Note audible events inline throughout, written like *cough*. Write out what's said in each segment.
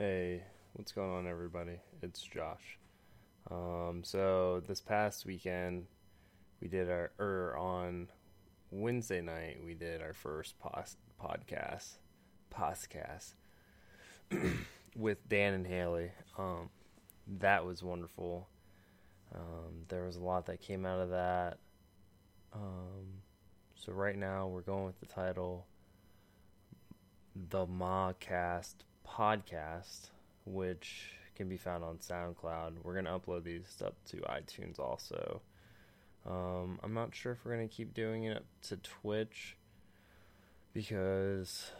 Hey, what's going on, everybody? It's Josh. Um, so this past weekend, we did our, or on Wednesday night, we did our first pos- podcast, podcast *clears throat* with Dan and Hayley. Um, that was wonderful. Um, there was a lot that came out of that. Um, so right now we're going with the title, the Mawcast podcast, which can be found on SoundCloud. We're gonna upload these up to iTunes also. Um, I'm not sure if we're gonna keep doing it to Twitch because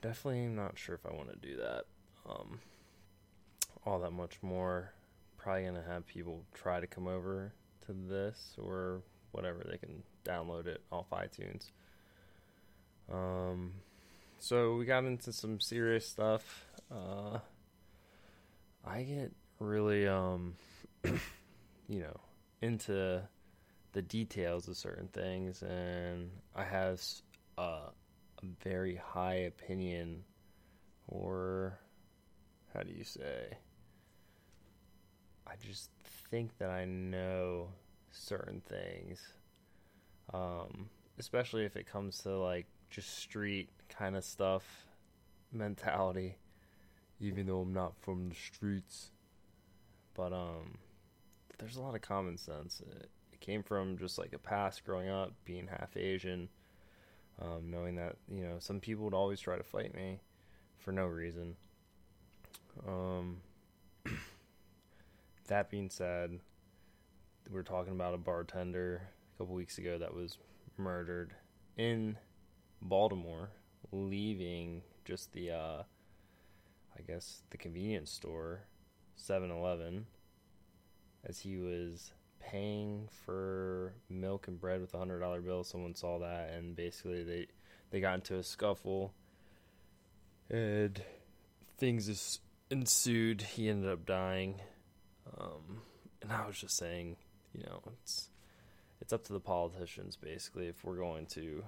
definitely not sure if I want to do that. Um, all that much more. Probably gonna have people try to come over to this or whatever. They can download it off iTunes. Um, so we got into some serious stuff. Uh, I get really, um, *coughs* you know, into the details of certain things, and I have a, a very high opinion, or how do you say? I just think that I know certain things, um, especially if it comes to like just street kind of stuff mentality even though I'm not from the streets. But um there's a lot of common sense. It, it came from just like a past growing up being half Asian um, knowing that you know some people would always try to fight me for no reason. Um *clears throat* that being said we are talking about a bartender a couple weeks ago that was murdered in Baltimore, leaving just the, uh, I guess, the convenience store, 7 Eleven, as he was paying for milk and bread with a hundred dollar bill. Someone saw that, and basically they they got into a scuffle, and things ensued. He ended up dying, um, and I was just saying, you know, it's it's up to the politicians basically if we're going to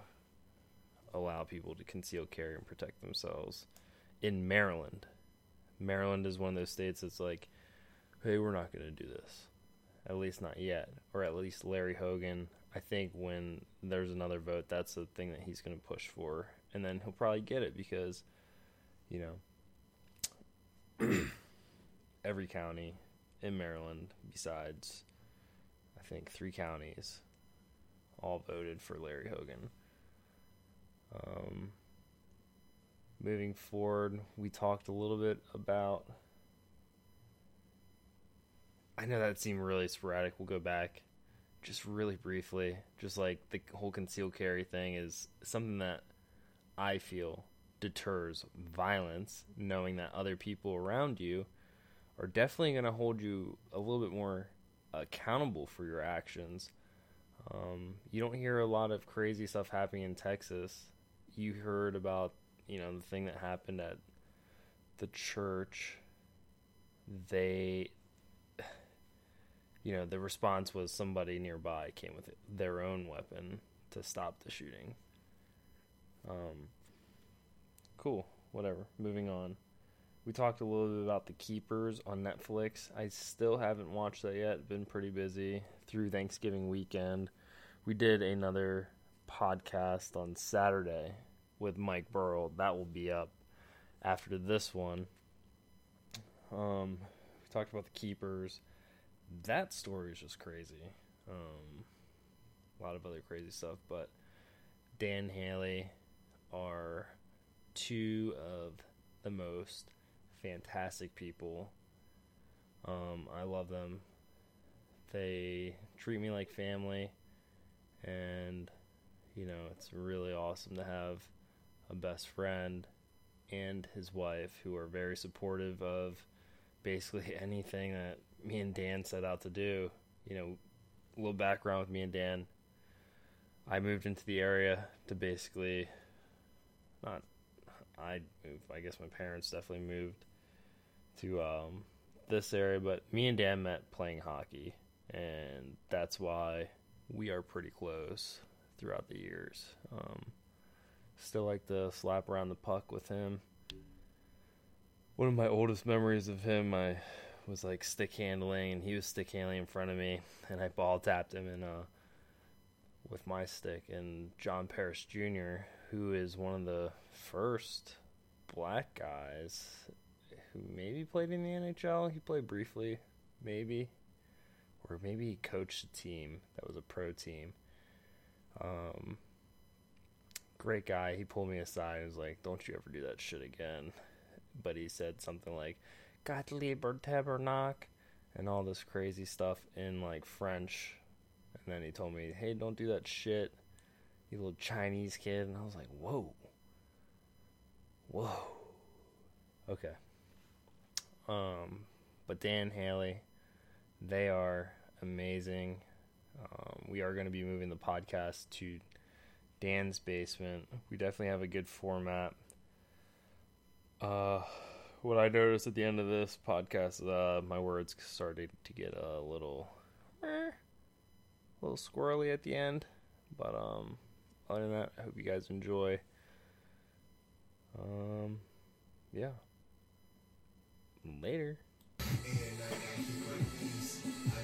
allow people to conceal carry and protect themselves in Maryland. Maryland is one of those states that's like, hey, we're not going to do this. At least not yet. Or at least Larry Hogan, I think when there's another vote, that's the thing that he's going to push for. And then he'll probably get it because, you know, *clears throat* every county in Maryland, besides, I think, three counties, all voted for Larry Hogan. Um, moving forward, we talked a little bit about. I know that seemed really sporadic. We'll go back just really briefly. Just like the whole concealed carry thing is something that I feel deters violence, knowing that other people around you are definitely going to hold you a little bit more accountable for your actions. Um, you don't hear a lot of crazy stuff happening in Texas you heard about, you know, the thing that happened at the church, they, you know, the response was somebody nearby came with their own weapon to stop the shooting. Um, cool, whatever. Moving on. We talked a little bit about The Keepers on Netflix. I still haven't watched that yet. Been pretty busy through Thanksgiving weekend. We did another podcast on Saturday with Mike Burrow. That will be up after this one. Um, we talked about the keepers. That story is just crazy. Um, a lot of other crazy stuff, but Dan Hayley are two of the most fantastic people. Um, I love them. They treat me like family, and you know, it's really awesome to have a best friend and his wife who are very supportive of basically *laughs* anything that me and Dan set out to do. You know, a little background with me and Dan. I moved into the area to basically not I moved, I guess my parents definitely moved to um, this area, but me and Dan met playing hockey, and that's why we are pretty close throughout the years. Um, still like to slap around the puck with him. one of my oldest memories of him, I was like stick handling, and he was stick handling in front of me, and I ball tapped him and uh, with my stick. And John Paris Jr., who is one of the first black guys who maybe played in the NHL. He played briefly, maybe, or maybe he coached a team that was a pro team. Um, great guy. He pulled me aside and was like, "Don't you ever do that shit again." But he said something like, "Gott lieber Tabernacle," and all this crazy stuff in like French. And then he told me, "Hey, don't do that shit, you little Chinese kid." And I was like, "Whoa, whoa, okay." Um, but Dan Hayley, they are amazing. Um, we are going to be moving the podcast to Dan's basement. We definitely have a good format. Uh, what I noticed at the end of this podcast, uh, my words started to get a little, eh, a little squirrely at the end. But um, other than that, I hope you guys enjoy. Um, yeah. Later. *laughs*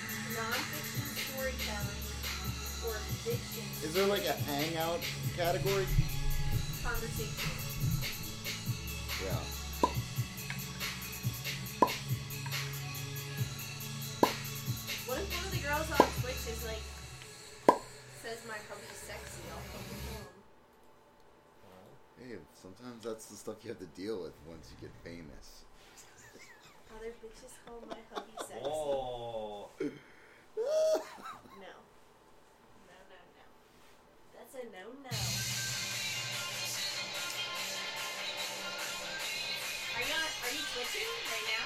nonfiction storytelling, or fiction Is there like a hangout category? conversation? Yeah. What if one of the girls on Twitch is like, says my hubby's sexy? I'll come home. Hey, sometimes that's the stuff you have to deal with once you get famous. *laughs* Other bitches call my hubby sexy. Oh. No. No, no, no. That's a no, no. Are you on, are you twitching right now?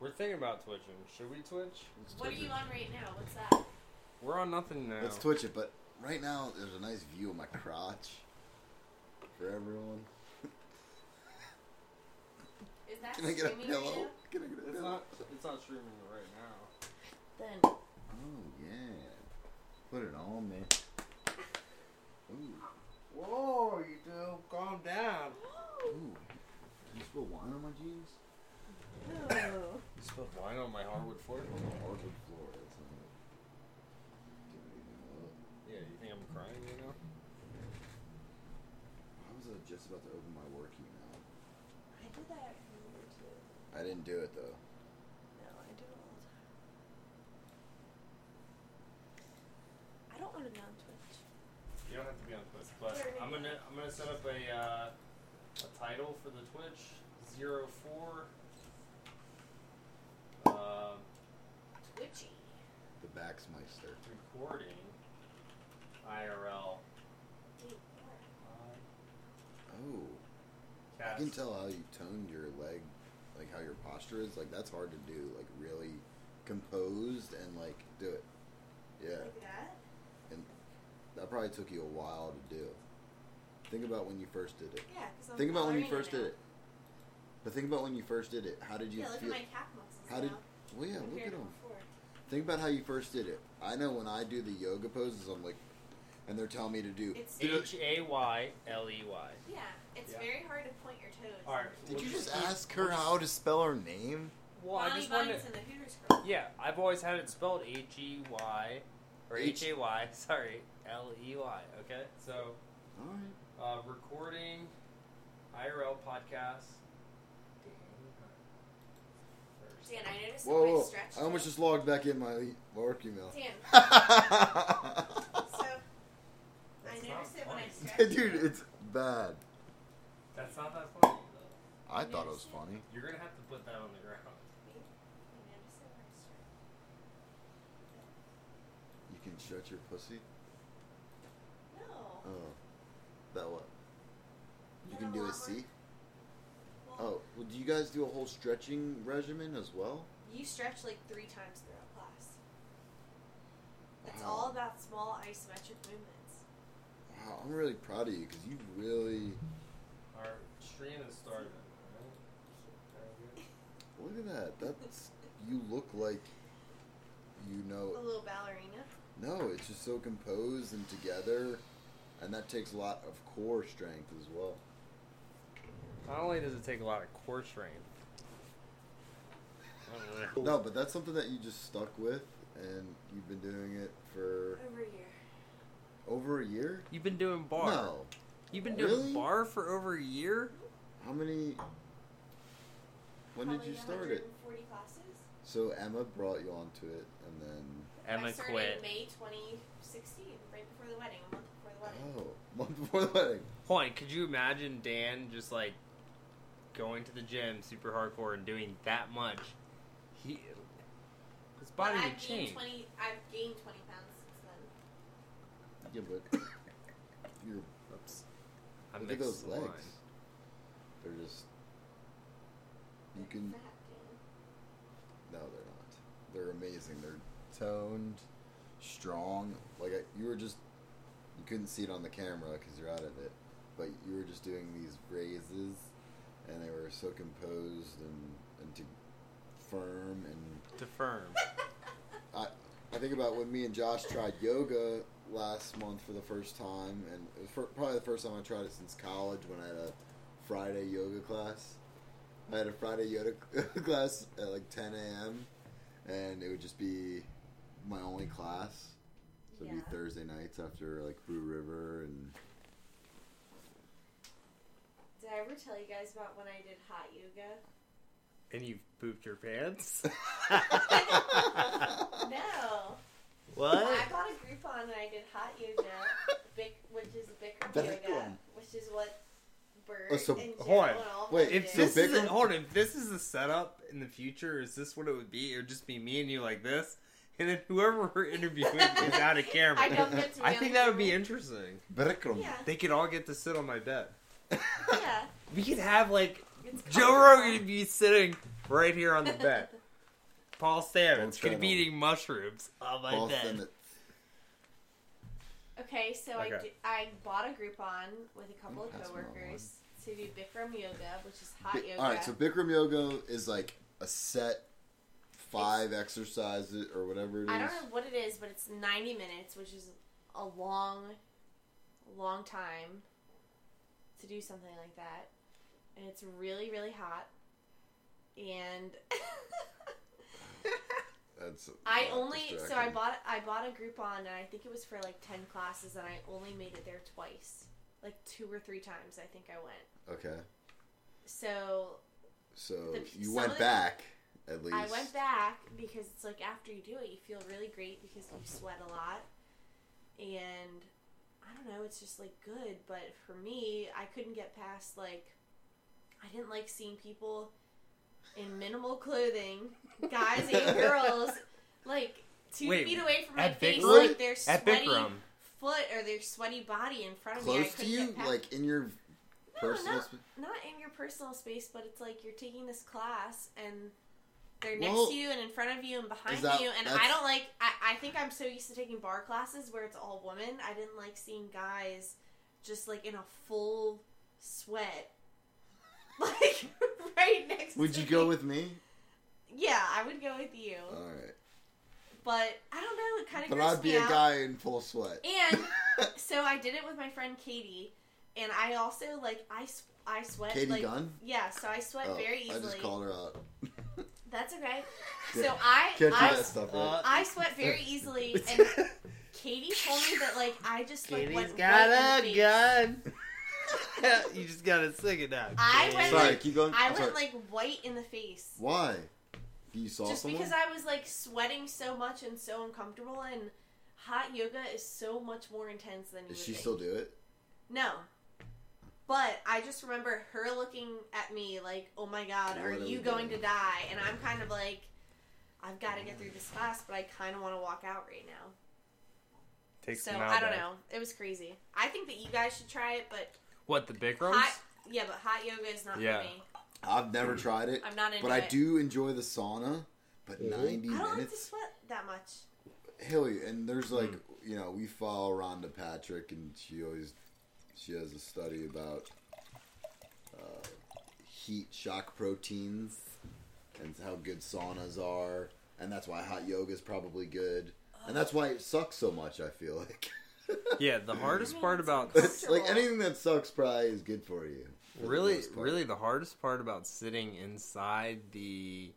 We're thinking about twitching. Should we twitch? Let's What are Twitch you it. on right now? What's that? We're on nothing now. Let's Twitch it, but right now there's a nice view of my crotch for everyone. Is that Can I get a streaming pillow? right Can I get a It's pillow? not. It's not streaming right now. now? Then Oh yeah. Put it on me. Ooh. Whoa, you do. Calm down. Ooh. Did you spill wine on my jeans? no. You spilled wine on my hardwood floor. On the Hardwood floor. That's not it. Didn't even know. Yeah, you think I'm crying right now? I was uh, just about to open my work email. I did that earlier too. I didn't do it though. No, I do it all the time. I don't want to be on Twitch. You don't have to be on Twitch, but I'm gonna I'm gonna set up a uh, a title for the Twitch zero four. Uh, Twitchy. The Baxmeister. recording IRL. Oh. I Cast. can tell how you toned your leg, like how your posture is. Like that's hard to do. Like really composed and like do it. Yeah, Like that? that probably took you a while to do. Think about when you first did it. Yeah, because I'm Think about when you first now. did it. But think about when you first did it. How did you Yeah, look feel? at my calf muscles How did? now Well, yeah, look at them. before. Think about how you first did it. I know when I do the yoga poses, I'm like, and they're telling me to do. It's H A Y L E Y. yeah, it's Yeah. very hard to point your toes. All right. Did We'll you just keep- ask her we'll how to spell her name? Well, I just wanted. Bunny's the Yeah, I've always had it spelled H E Y or H A Y. *laughs* Sorry, L E Y. Okay, so All right. uh, recording IRL podcast. Dan, I noticed Whoa, that my whoa. stretch. I almost just logged back in my work email. Dan, Dude, *laughs* so I noticed it when I funny. stretched. *laughs* it's bad. That's not that funny. Though. I thought it was funny. You're gonna have to put that on the ground. I noticed it when I stretched. You can stretch your pussy. No. Oh. that Well, You, can do a C? Oh. Do you guys do a whole stretching regimen as well? You stretch like three times throughout class. It's Wow. all about small isometric movements. Wow, I'm really proud of you because you really Our stream has started. Look at that. That's you look like you know A little ballerina. No, it's just so composed and together, and that takes a lot of core strength as well. Not only does it take a lot of core strength. No, but that's something that you just stuck with, and you've been doing it for Over a year. over a year. You've been doing bar. No, You've been doing Really? bar for over a year. how many? When did you start it? 140 classes. So Emma brought you onto it, and then Emma I started quit. in May 2016, right before the wedding, a month before the wedding. oh, *laughs* month before the wedding. Hold on, could you imagine Dan just like going to the gym super hardcore and doing that much? He his body but would I've change. gained 20. I've gained 20 pounds since then. Yeah, but *coughs* you're Oops. I look at mixed those the legs. line. They're just you can. No, they're not. They're amazing. They're toned, strong. Like I, you were just, you couldn't see it on the camera because you're out of it, but you were just doing these raises, and they were so composed and and to firm and To firm. *laughs* I I think about when me and Josh tried yoga last month for the first time, and it was fir- probably the first time I tried it since college when I had a Friday yoga class. I had a Friday yoga *laughs* class at like 10 a.m. and it would just be my only class. So it'd Yeah. be Thursday nights after like Brew River and Did I ever tell you guys about when I did hot yoga? and you pooped your pants? *laughs* *laughs* No. What? I bought a Groupon and I did hot yoga, which is Bikram yoga, which is what Bert Oh, so- and hold on. and all of Wait, If did. So this is Bikram- hold on, if this is the setup in the future, is this what it would be? It would just be me and you like this, and then whoever we're interviewing is *laughs* out of camera. I don't get to. I think that would be interesting. Bikram. Yeah, They could all get to sit on my bed. yeah. *laughs* We could have like It's Joe. Rogan would be sitting right here on the bed. *laughs* Paul Stamets could be eating mushrooms on my Paul bed. Stamets. Okay, so I, Okay. di- I bought a Groupon with a couple of That's the wrong coworkers to do Bikram yoga, which is hot yoga. All right, so Bikram yoga is like a set five exercises or whatever it is. I don't know what it is, but it's 90 minutes, which is a long, long time to do something like that. And it's really, really hot. And *laughs* That's I only so I bought I bought a Groupon and I think it was for like 10 classes and I only made it there twice. Like two or three times I think I went. Okay, So so The- you went of the- back at least. I went back because it's like after you do it, you feel really great because you sweat a lot. And I don't know, it's just like good. But for me, I couldn't get past like, I didn't like seeing people in minimal clothing, guys and girls, like two Wait, feet away from my at face, Bikram? like their At sweaty Bikram. foot or their sweaty body in front of me. I Close to couldn't you, get past. like in your No, personal. no. sp- not in your personal space, but it's like you're taking this class and they're Well, next to you and in front of you and behind is that- you. And I that's- don't like, I, I think I'm so used to taking bar classes where it's all women. I didn't like seeing guys just like in a full sweat. *laughs* Like right next Would to you go with me? Yeah, I would go with you. All right, But I don't know, it kind of but I'd be me a out. guy in full sweat. And *laughs* so I did it with my friend Katie. And I also, like, I I sweat. Katie like, Gunn. Yeah, so I sweat Oh, very I easily. just called her out. *laughs* That's okay. Can't- So I Can't I, that stuff, right? Uh, I sweat very easily, and Katie told me that like I just like Katie's went got right in a the face. gun. *laughs* you just gotta sing it now. I Katie. went, Sorry, like- keep going. I I'm went sorry. like white in the face Why? You saw just someone? because I was like sweating so much and so uncomfortable, and hot yoga is so much more intense than you Does would she think. still do it? No. But I just remember her looking at me like, "Oh my God, are What are you we going to doing? die?" And I'm kind of like, "I've got to get through this class, but I kind of want to walk out right now." Takes so I don't know. It was crazy. I think that you guys should try it, but What the Bikrams? hot Yeah, but hot yoga is not Yeah. for me. I've never tried it, I'm not into it. but I do enjoy the sauna. But Mhm. 90 I don't like to minutes, sweat that much. Hilly, and there's like Mm. you know we follow Rhonda Patrick, and she always she has a study about uh, heat shock proteins and how good saunas are, and that's why hot yoga is probably good, and that's why it sucks so much. I feel like Yeah, the hardest part about it's like anything that sucks probably is good for you. for the really most part. really the hardest part about sitting inside the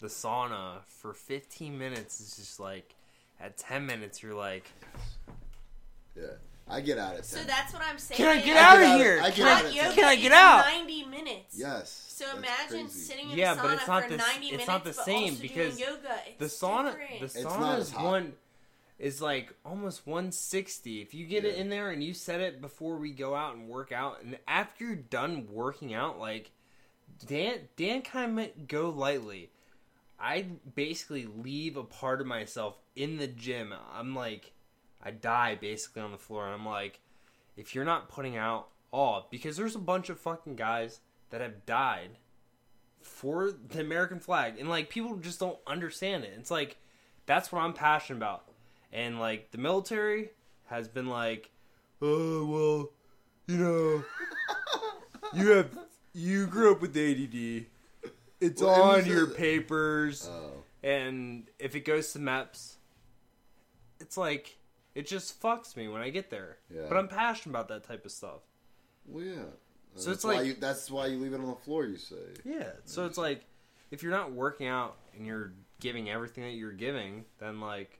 the sauna for 15 minutes is just like at 10 minutes you're like Yeah, I get out of at So ten. that's what I'm saying. can i I get get out out of of- here I get can out I, Hot at yoga ten. can I is get out 90 minutes. yes. So that's imagine crazy. sitting in Yeah, the but sauna it's not for the- 90 it's minutes, not the but same also because doing yoga. It's the sauna different. the It's sauna not is as hot. one is like almost 160 if you get it in there and you set it before we go out and work out and after you're done working out like dan dan kind of go lightly. I basically leave a part of myself in the gym. I'm like i die basically on the floor and i'm like if you're not putting out all because there's a bunch of fucking guys that have died for the American flag, and like people just don't understand it. It's like that's what I'm passionate about, and like the military has been like, oh well, you know, *laughs* you have you grew up with ADD. It's Well, on was your a- papers, Oh, and if it goes to MEPS, it's like it just fucks me when I get there. Yeah. But I'm passionate about that type of stuff. well, yeah. So it's like- you, that's why you leave it on the floor. You say. Yeah. So it's like if you're not working out and you're giving everything that you're giving, then like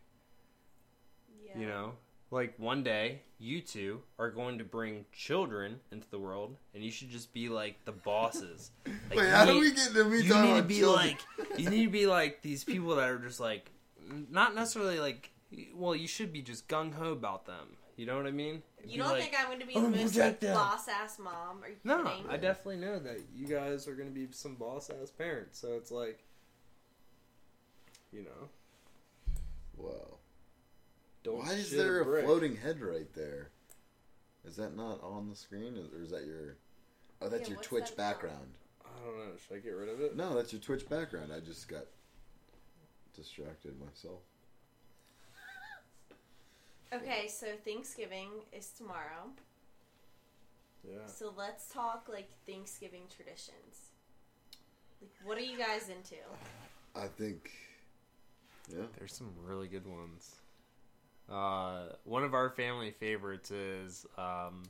Yeah. you know, like one day you two are going to bring children into the world, and you should just be like the bosses. *laughs* Like, Wait, you how do we get to me You need to be children? like you need to be like these people that are just like not necessarily like well you should be just gung ho about them. You know what I mean? You Be don't like, think I'm going to be "Oh, the most reject like, them." boss ass mom? Are you No, kidding? I definitely know that you guys are going to be some boss ass parents. So it's like, you know, Wow. Don't. Why is there a brick. floating head right there? Is that not on the screen, or is that your? Oh, that's Yeah, your Twitch that background. I don't know. Should I get rid of it? No, that's your Twitch background. I just got distracted myself. *laughs* Okay, so Thanksgiving is tomorrow. Yeah. So let's talk like Thanksgiving traditions. Like, what are you guys into? I think. Yeah. There's some really good ones. Uh, one of our family favorites is um,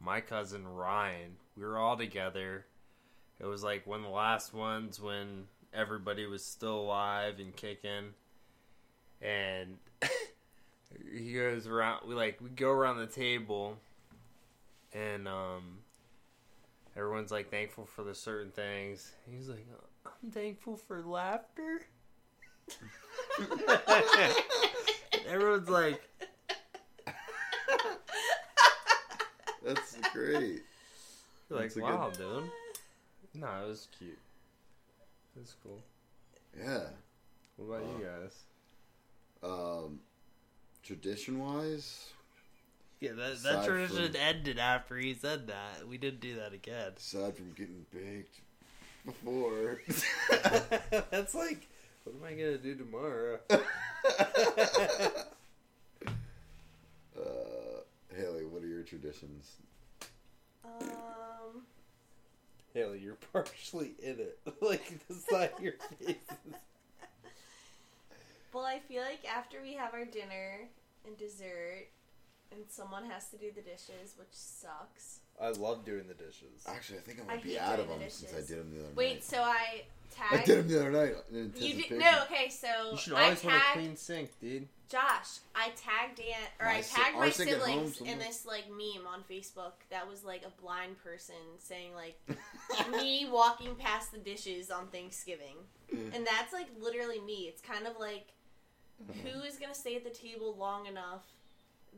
my cousin Ryan. We were all together. It was like one of the last ones when everybody was still alive and kicking. And *laughs* he goes around. We like we go around the table, and um, everyone's like thankful for the certain things. He's like, I'm thankful for laughter. *laughs* *laughs* Everyone's like, That's great. you're like, That's a good- wow, dude. No, it was cute. It was cool. Yeah. What about you guys? Um, tradition wise, Yeah, that, Aside that tradition from- ended after he said that. We didn't do that again. aside from getting baked before. *laughs* That's like, what am I gonna do tomorrow? *laughs* uh, Hayley, what are your traditions? Um, Hayley, you're partially in it. *laughs* like the side of your face. well, I feel like after we have our dinner and dessert, and someone has to do the dishes, which sucks. I love doing the dishes. Actually, I think I I might be hate out of doing them the since I did them the other night. Wait, so I I did them the other night. in you did anticipation. no, okay. So You should I always want a tagged clean sink, dude. Josh. I tagged Dan, or My I tagged our my sink at home siblings in this like meme on Facebook that was like a blind person saying like *laughs* me walking past the dishes on Thanksgiving. And that's like literally me. It's kind of like uh-huh. who is going to stay at the table long enough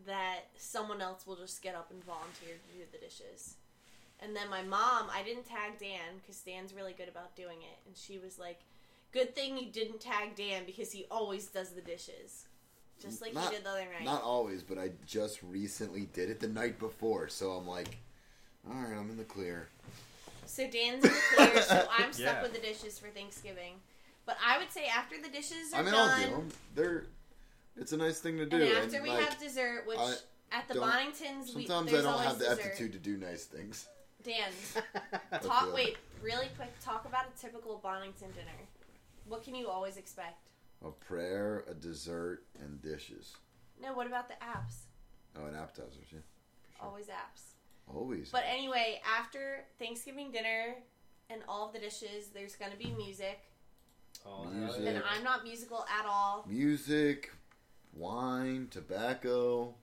that someone else will just get up and volunteer to do the dishes. And then my mom, I didn't tag Dan because Dan's really good about doing it. And she was like, Good thing you didn't tag Dan because he always does the dishes. Just like Not- he did the other night. Not always, but I just recently did it the night before, so I'm like, All right, I'm in the clear. So Dan's in the clear, so *laughs* I'm stuck Yeah. with the dishes for Thanksgiving. But I would say after the dishes are I mean, done, I'll do them. They're. It's a nice thing to do. and after we like, have dessert, which I at the don't- Boningtons, we, sometimes I don't always have the aptitude to do nice things. Dan, *laughs* talk. feel Wait, really quick. Talk about a typical Bonington dinner. What can you always expect? A prayer, a dessert, and dishes. No, what about the apps? Oh, and appetizers, yeah. Sure. Always apps. Always. But anyway, after Thanksgiving dinner and all of the dishes, there's gonna be music, Oh, Music. and I'm not musical at all. Music, wine, tobacco.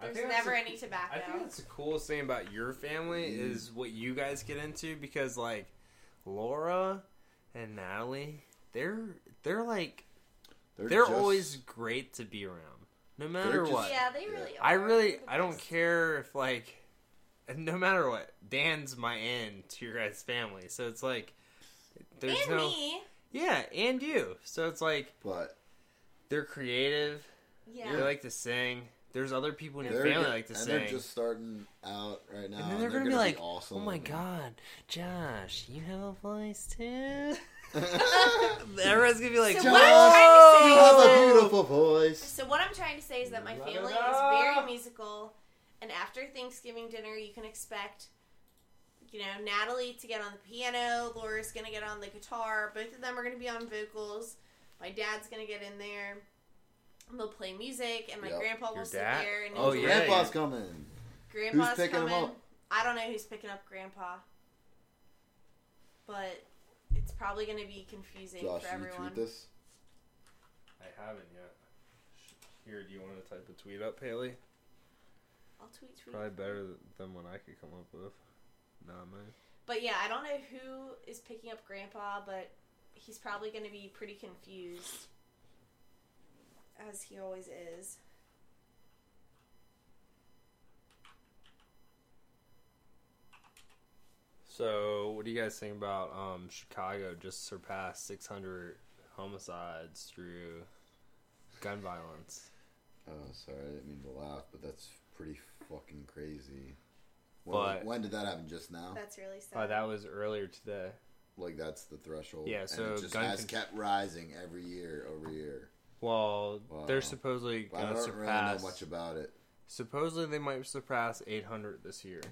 I There's think never the- any tobacco. I think that's the coolest thing about your family Mm. is what you guys get into because like Laura and Natalie, they're they're like They're, they're just- always great to be around, no matter just- what. Yeah, they really are. I really I don't care if like *laughs* no matter what Dan's my end to your guys' family, so it's like there's and no me. yeah and you, so it's like But they're creative, Yeah. they like to sing. There's other people in your they're family ju- that like to and sing. they're just starting out right now. And then they're, gonna, gonna, be like, awesome. "Oh my god, Josh, you have a voice too." *laughs* *laughs* Everyone's gonna be like, So "Josh, what I'm trying to say have a beautiful voice. So what I'm trying to say is that my family is very musical, and after Thanksgiving dinner, you can expect, you know, Natalie to get on the piano. Laura's gonna get on the guitar. Both of them are gonna be on vocals. My dad's gonna get in there. And they'll play music, and my Yep. grandpa will Your sit dad? there and Oh, enjoy yeah, it. Grandpa's yeah. coming. Grandpa's Who's picking 'em coming. up? I don't know who's picking up Grandpa, but it's probably gonna be confusing Josh, for did you everyone. tweet this? I haven't yet." Here, do you want to type a tweet up, Hayley? I'll tweet tweet. Probably better than what I could come up with. Nah, man. But yeah, I don't know who is picking up Grandpa, but he's probably going to be pretty confused, as he always is. So, what do you guys think about um, Chicago just surpassed 600 homicides through gun violence? Oh, sorry, I didn't mean to laugh, but that's pretty fucking crazy. When, But- when did that happen? Just now? That's really sad. Oh, that was earlier today. Like that's the threshold. Yeah, and so it just gun has con- kept rising every year over year. Well, Wow. they're supposedly I gonna don't surpass. really know much about it. Supposedly, they might surpass 800 this year.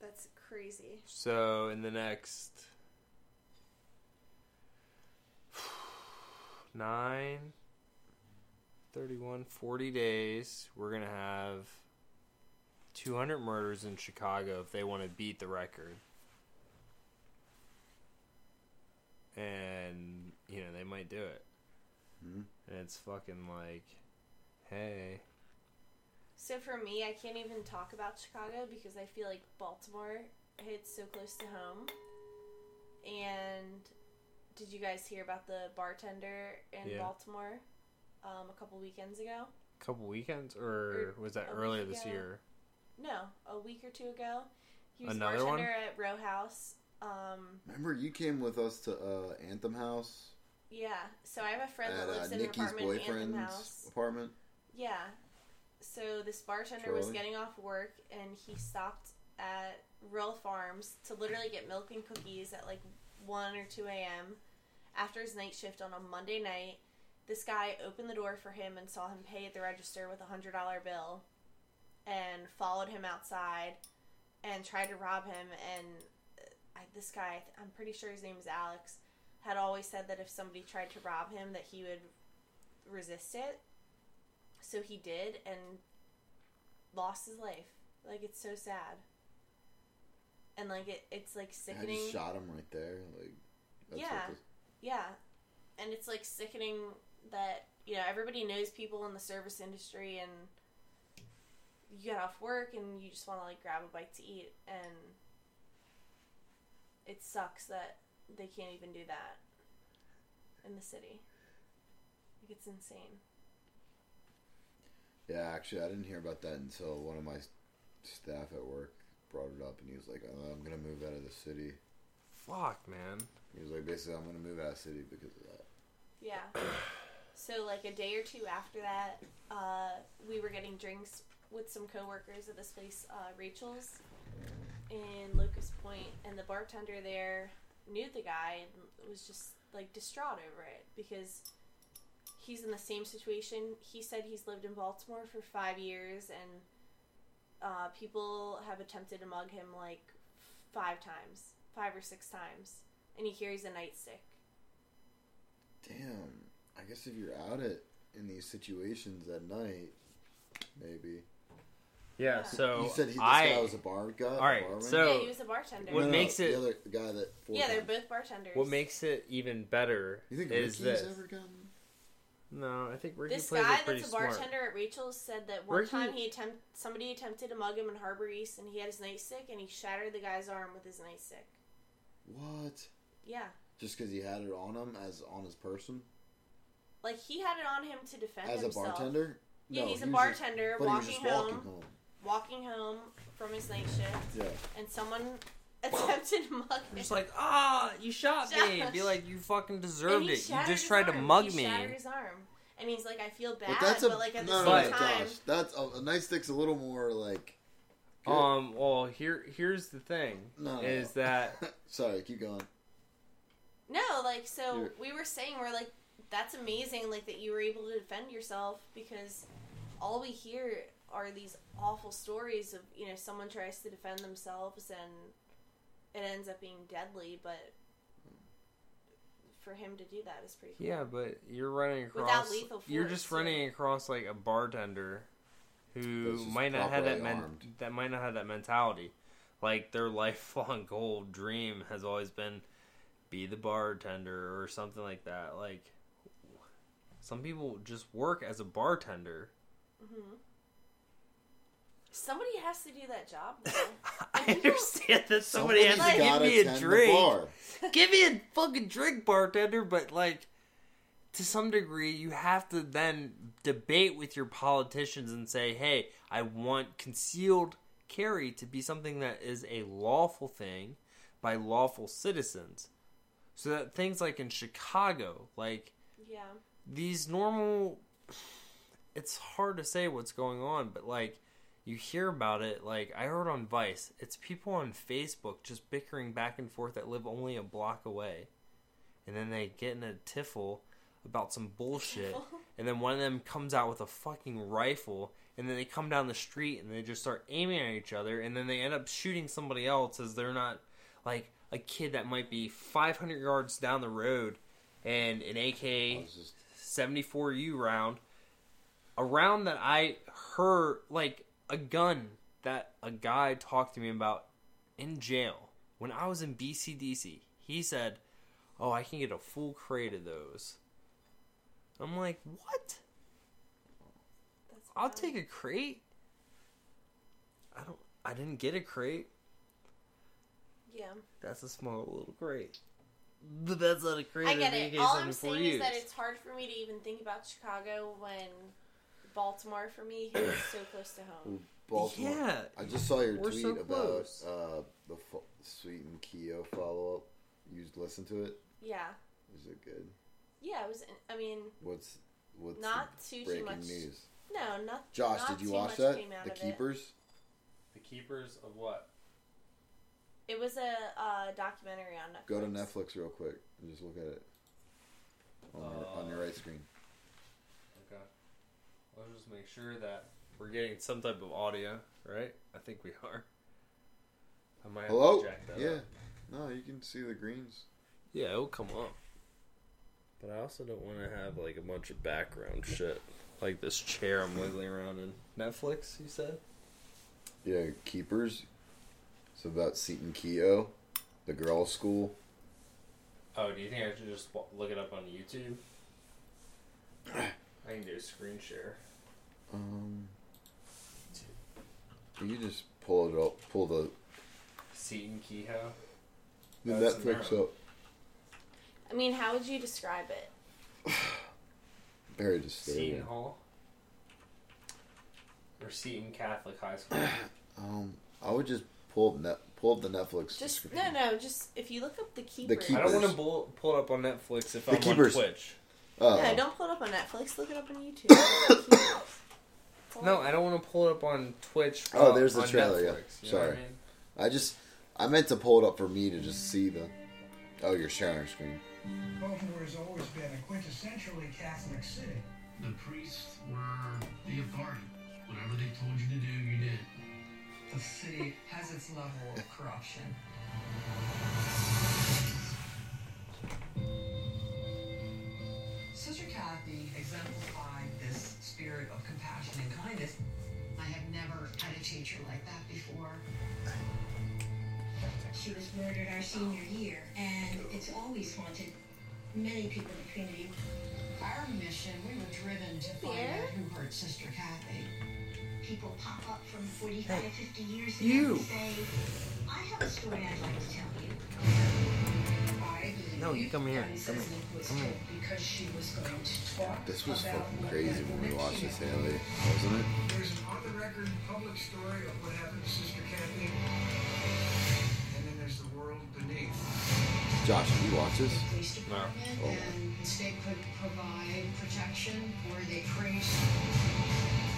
That's crazy. So, in the next *sighs* nine, 31, 40 days, we're going to have 200 murders in Chicago if they want to beat the record. And, you know, they might do it. Mhm. And it's fucking like, hey. So for me, I can't even talk about Chicago because I feel like Baltimore hits so close to home. And did you guys hear about the bartender in Yeah. Baltimore um, a couple weekends ago? A couple weekends or was that a earlier this year? No, a week or two ago. He was Another a one? bartender at Row House. Um, Remember, you came with us to uh, Anthem House yeah. So I have a friend at that lives uh, in an Nikki's apartment in House. apartment. Yeah. So this bartender was getting off work and he stopped at Royal Farms to literally get milk and cookies at like 1 or 2 a.m. after his night shift on a Monday night. This guy opened the door for him and saw him pay at the register with a $100 bill and followed him outside and tried to rob him. And uh, I, this guy, I'm pretty sure his name is Alex, had always said that if somebody tried to rob him that he would resist it. So he did and lost his life. Like it's so sad. And like it, it's like I sickening. just shot him right there. Like, that's Yeah. Yeah. And it's like sickening that, you know, everybody knows people in the service industry and you get off work and you just want to like grab a bite to eat and it sucks that they can't even do that in the city. Like it's insane. yeah, actually, I didn't hear about that until one of my staff at work brought it up, and he was like, oh, "I'm gonna move out of the city." Fuck, man. He was like, "Basically, I'm gonna move out of the city because of that." Yeah. *coughs* So like a day or two after that, uh, we were getting drinks with some coworkers at this place, uh, Rachel's, in Locust Point, and the bartender there knew the guy and was just like distraught over it because he's in the same situation. He said he's lived in Baltimore for five years, and uh, people have attempted to mug him like five times, five or six times, and he carries a nightstick. Damn. I guess if you're out at in these situations at night, maybe. Yeah, Yeah. so you said he, this I guy was a bar guy. All right, barman? so- yeah, he was a bartender. What No, no, makes it- the other guy that? four yeah, they're both bartenders. what makes it even better You think is Ricky's this. ever gotten? No, I think Ricky This plays guy it pretty that's a smart. bartender at Rachel's said that one Ricky- time he attempt somebody attempted to mug him in Harbor East and he had his nightstick and he shattered the guy's arm with his nightstick. What? Yeah. Just because he had it on him as on his person Like he had it on him to defend as a bartender? Yeah, No, he's a he was just- bartender but he was walking just home walking home. Walking home from his night shift Yeah. and someone *laughs* attempted to mug him. Just like, ah, you shot me. Shot- Be like, you fucking deserved it. You just his tried to mug he me. Shattered his arm. And he's like, I feel bad, But but, that's a like at the no, same no, no, time, Josh. That's a, a nightstick's a little more like. good. Um, well, here, here's the thing: no, no, is no. that *laughs* Sorry, keep going. No, like so You're- we were saying we're like that's amazing like that you were able to defend yourself because all we hear are these awful stories of, you know, someone tries to defend themselves and it ends up being deadly, but for him to do that is pretty cool. yeah, but you're running across. Without lethal you're force, just yeah. running across like a bartender who might not have that properly men- armed. that might not have that mentality. Like their *laughs* lifelong goal dream has always been be the bartender or something like that. Like some people just work as a bartender. hmm Somebody has to do that job though. *laughs* I understand that somebody has to give gotta me a tend the drink. bar. *laughs* give me a fucking drink, bartender. But like, to some degree, you have to then debate with your politicians and say, "Hey, I want concealed carry to be something that is a lawful thing by lawful citizens." So that things like in Chicago, like yeah. these normal it's hard to say what's going on but like you hear about it like i heard on vice it's people on facebook just bickering back and forth that live only a block away. And then they get in a tiffle about some bullshit. *laughs* And then one of them comes out with a fucking rifle and then they come down the street and they just start aiming at each other and then they end up shooting somebody else as they're not like a kid that might be 500 yards down the road and an AK I was just 74U round, a round that I heard like a gun that a guy talked to me about in jail when I was in BCDC. He said, "Oh, I can get a full crate of those." I'm like, "What? I'll take a crate." I don't. I didn't get a crate. Yeah. That's a small little crate. But that's not a crate. I get it. All I'm saying is that it's hard for me to even think about Chicago when Baltimore for me is so close to home. Baltimore. Yeah. I just saw your We're tweet so about close. uh, the fo- Seton Keough follow up. You just listened to it? Yeah. Is it good? Yeah, it was. I mean, What's what's not the too too breaking much. news? No, not. Josh, not did you too watch that? The of it. Keepers. The keepers of what? It was a uh, documentary on Netflix. Go to Netflix real quick and just look at it on, your, on your Uh, right screen. Okay. Let's just make sure that we're getting some type of audio, right? I think we are. I might have Hello? to jack that Yeah. up. No, you can see the greens. Yeah, it'll come up. But I also don't want to have like a bunch of background shit. Like this chair I'm wiggling around in. Netflix, you said? Yeah, Keepers. It's about Seton Keough, the girls' school. Oh, do you think I should just look it up on YouTube? *clears throat* I can do a screen share. Um, you just pull it up, pull the, Seton Keough. the That's Netflix narrow. up. I mean, how would you describe it? *sighs* Very disturbing. Seton Hall. Or Seton Catholic High School. *coughs* Um, I would just pull up net, pull up the Netflix Just no, no. Just if you look up the keepers. I don't want to pull, pull it up on Netflix if The I'm Keepers. on Twitch. Oh, No, don't pull it up on Netflix. Look it up on YouTube. *coughs* Keepers. No, I don't want to pull it up on Twitch. Oh, there's the trailer, yeah. Netflix, you know what I Sorry. mean? I just I meant to pull it up for me to just see the. Oh, you're sharing your screen. Baltimore has always been a quintessentially Catholic city. The priests were the authority. Whatever they told you to do, you did. The city has its level of corruption. Compassion and kindness. I have never had a teacher like that before. She was murdered our senior year, and it's always haunted many people in the community. Our mission, we were driven to find Yeah. out who hurt Sister Kathy. People pop up from 45, 50 years ago you. and say, I have a story I'd like to tell you. I believe No, you come here. Come Cesnik was Come here. killed because she was going to talk This was fucking crazy when we watched this. Hayley, wasn't it? There's an on-the-record public story of what happened to Sister Kathy, and then there's the world beneath. Josh, did you watch this? The Oh. and the state could provide protection for the priest.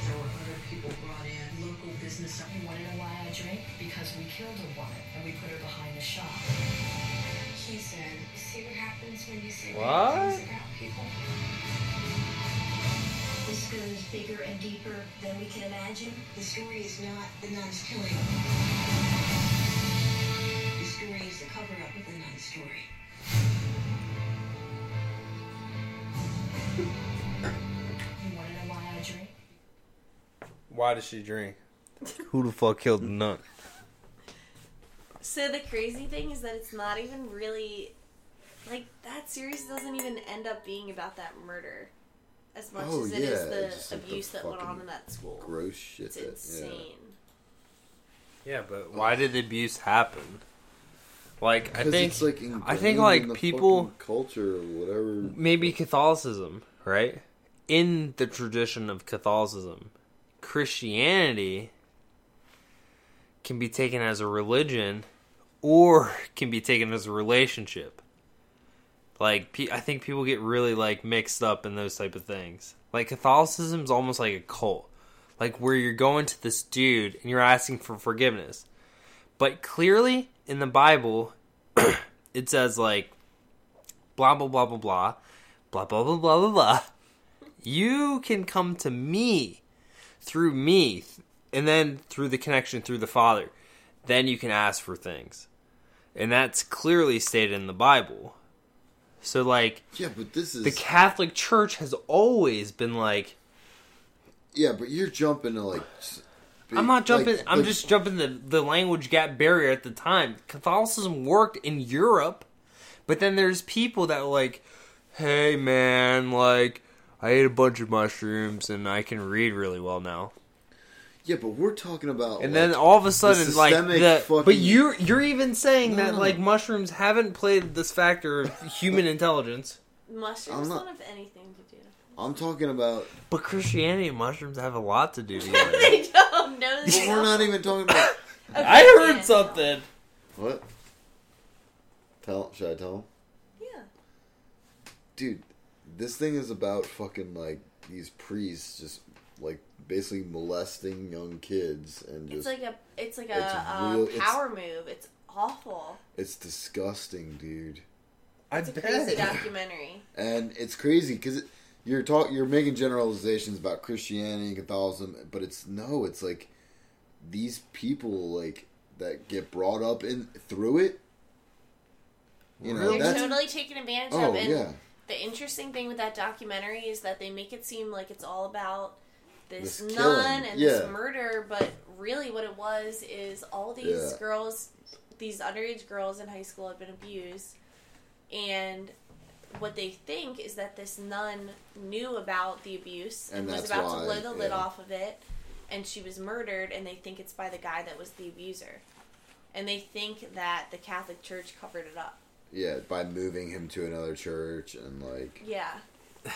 There were other people brought in, local business. You wanted to know why I drink? Because we killed a woman and we put her behind the shop. She said, see what happens when you say What? things about people? This goes bigger and deeper than we can imagine. The story is not the nuns killing. The story is the cover-up of the nun story. *laughs* You want to know why I drink? Why does she drink? *laughs* Who the fuck killed the nun? So the crazy thing is that it's not even really like that series doesn't even end up being about that murder as much Oh, as it is yeah, the it's just like the abuse that went on in that school. Gross shit. It's that, insane. Yeah, but why did the abuse happen? Like I think it's, like, I ingrained think in like the people culture or whatever. maybe Catholicism, right? In the tradition of Catholicism, Christianity can be taken as a religion or can be taken as a relationship. Like I think people get really like mixed up in those type of things. Like Catholicism's almost like a cult. Like where you're going to this dude and you're asking for forgiveness. But clearly in the Bible it says like blah blah blah blah blah blah blah blah blah blah blah. You can come to me through me and then through the connection through the Father. Then you can ask for things. And that's clearly stated in the Bible. So like Yeah, but this is the Catholic Church has always been like yeah, but you're jumping to like. I'm not jumping. like- I'm like- just jumping the the language gap barrier at the time. Catholicism worked in Europe, but then there's people that were like, "Hey man, like I ate a bunch of mushrooms and I can read really well now." Yeah, but we're talking about. And like, then all of a sudden, like systemic the but you're you're even saying that No. like mushrooms haven't played this factor of human intelligence. Mushrooms I'm not- don't have anything to do. I'm talking about. But Christianity and mushrooms have a lot to do together. *laughs* they don't know. But we're not even talking about. *coughs* Okay, I heard yeah. something. What? Tell. Should I tell him? Yeah. dude, this thing is about fucking like these priests just like basically molesting young kids and just it's like a it's like It's a, a real- it's- power move. It's awful. it's disgusting, dude. I It's a crazy documentary. *laughs* And it's crazy because it, you're talk you're making generalizations about Christianity and Catholicism, but it's no, it's like these people like that get brought up in through it. You know, They're that's totally taken advantage oh of. And yeah, the interesting thing with that documentary is that they make it seem like it's all about this, This nun and yeah. this murder, but really what it was is all these Yeah. girls, these underage girls in high school had been abused, and what they think is that this nun knew about the abuse and, And was about why, to blow the lid yeah. off of it, and she was murdered, and they think it's by the guy that was the abuser. And they think that the Catholic Church covered it up. yeah. By moving him to another church and like Yeah. *laughs*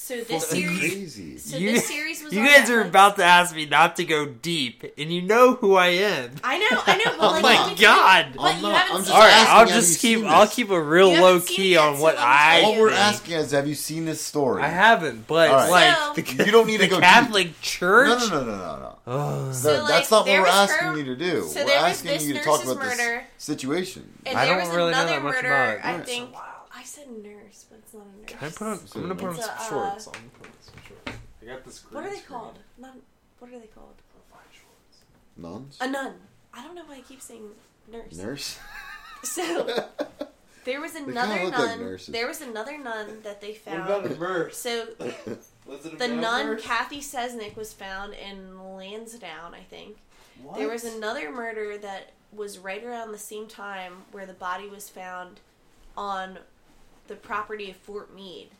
So this Fucking series, Crazy. so You- this series was. You on guys are about to ask me not to go deep, and you know who I am. I know, I know. But *laughs* Oh like, my let me God. But I'm you not- haven't I'm seen just All right, I'll just keep. I'll keep a real low key yet, on so what let me tell I. you. All we're think. asking is, have you seen this story? I haven't, but All right. like So- the, You don't need to the go deep. Catholic Church. No, no, no, no, no, no. So, That- like, that's not what we're asking her- you to do. so we're asking you to talk about this situation. And I there don't was really know another that much murder. about. I think so- I said nurse, but it's not a nurse. Can I put on? I'm gonna put on It's some a, uh, shorts. I'm gonna put on some shorts. I got this. What are they screen. called? Not. What are they called? Nuns? A nun. I don't know why I keep saying nurse. Nurse? So *laughs* there was kinda another look like nun. nurses. there was another nun that they What about found. a verse? So *laughs* Was it a the nun verse? Kathy Cesnik was found in Lansdowne, I think. What? There was another murder that was right around the same time where the body was found on the property of Fort Meade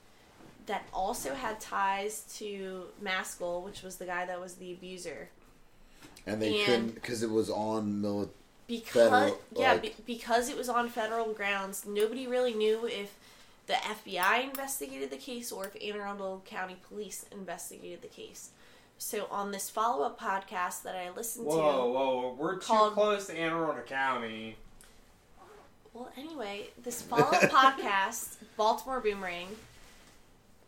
that also had ties to Maskell, which was the guy that was the abuser. And they And- couldn't, because it was on military. Because Federal, yeah, like- be, because it was on federal grounds, nobody really knew if the FBI investigated the case or if Anne Arundel County Police investigated the case. So on this follow-up podcast that I listened Whoa, to, whoa, whoa, we're too close to Anne Arundel County. Well, anyway, this follow-up *laughs* podcast, Baltimore Boomerang.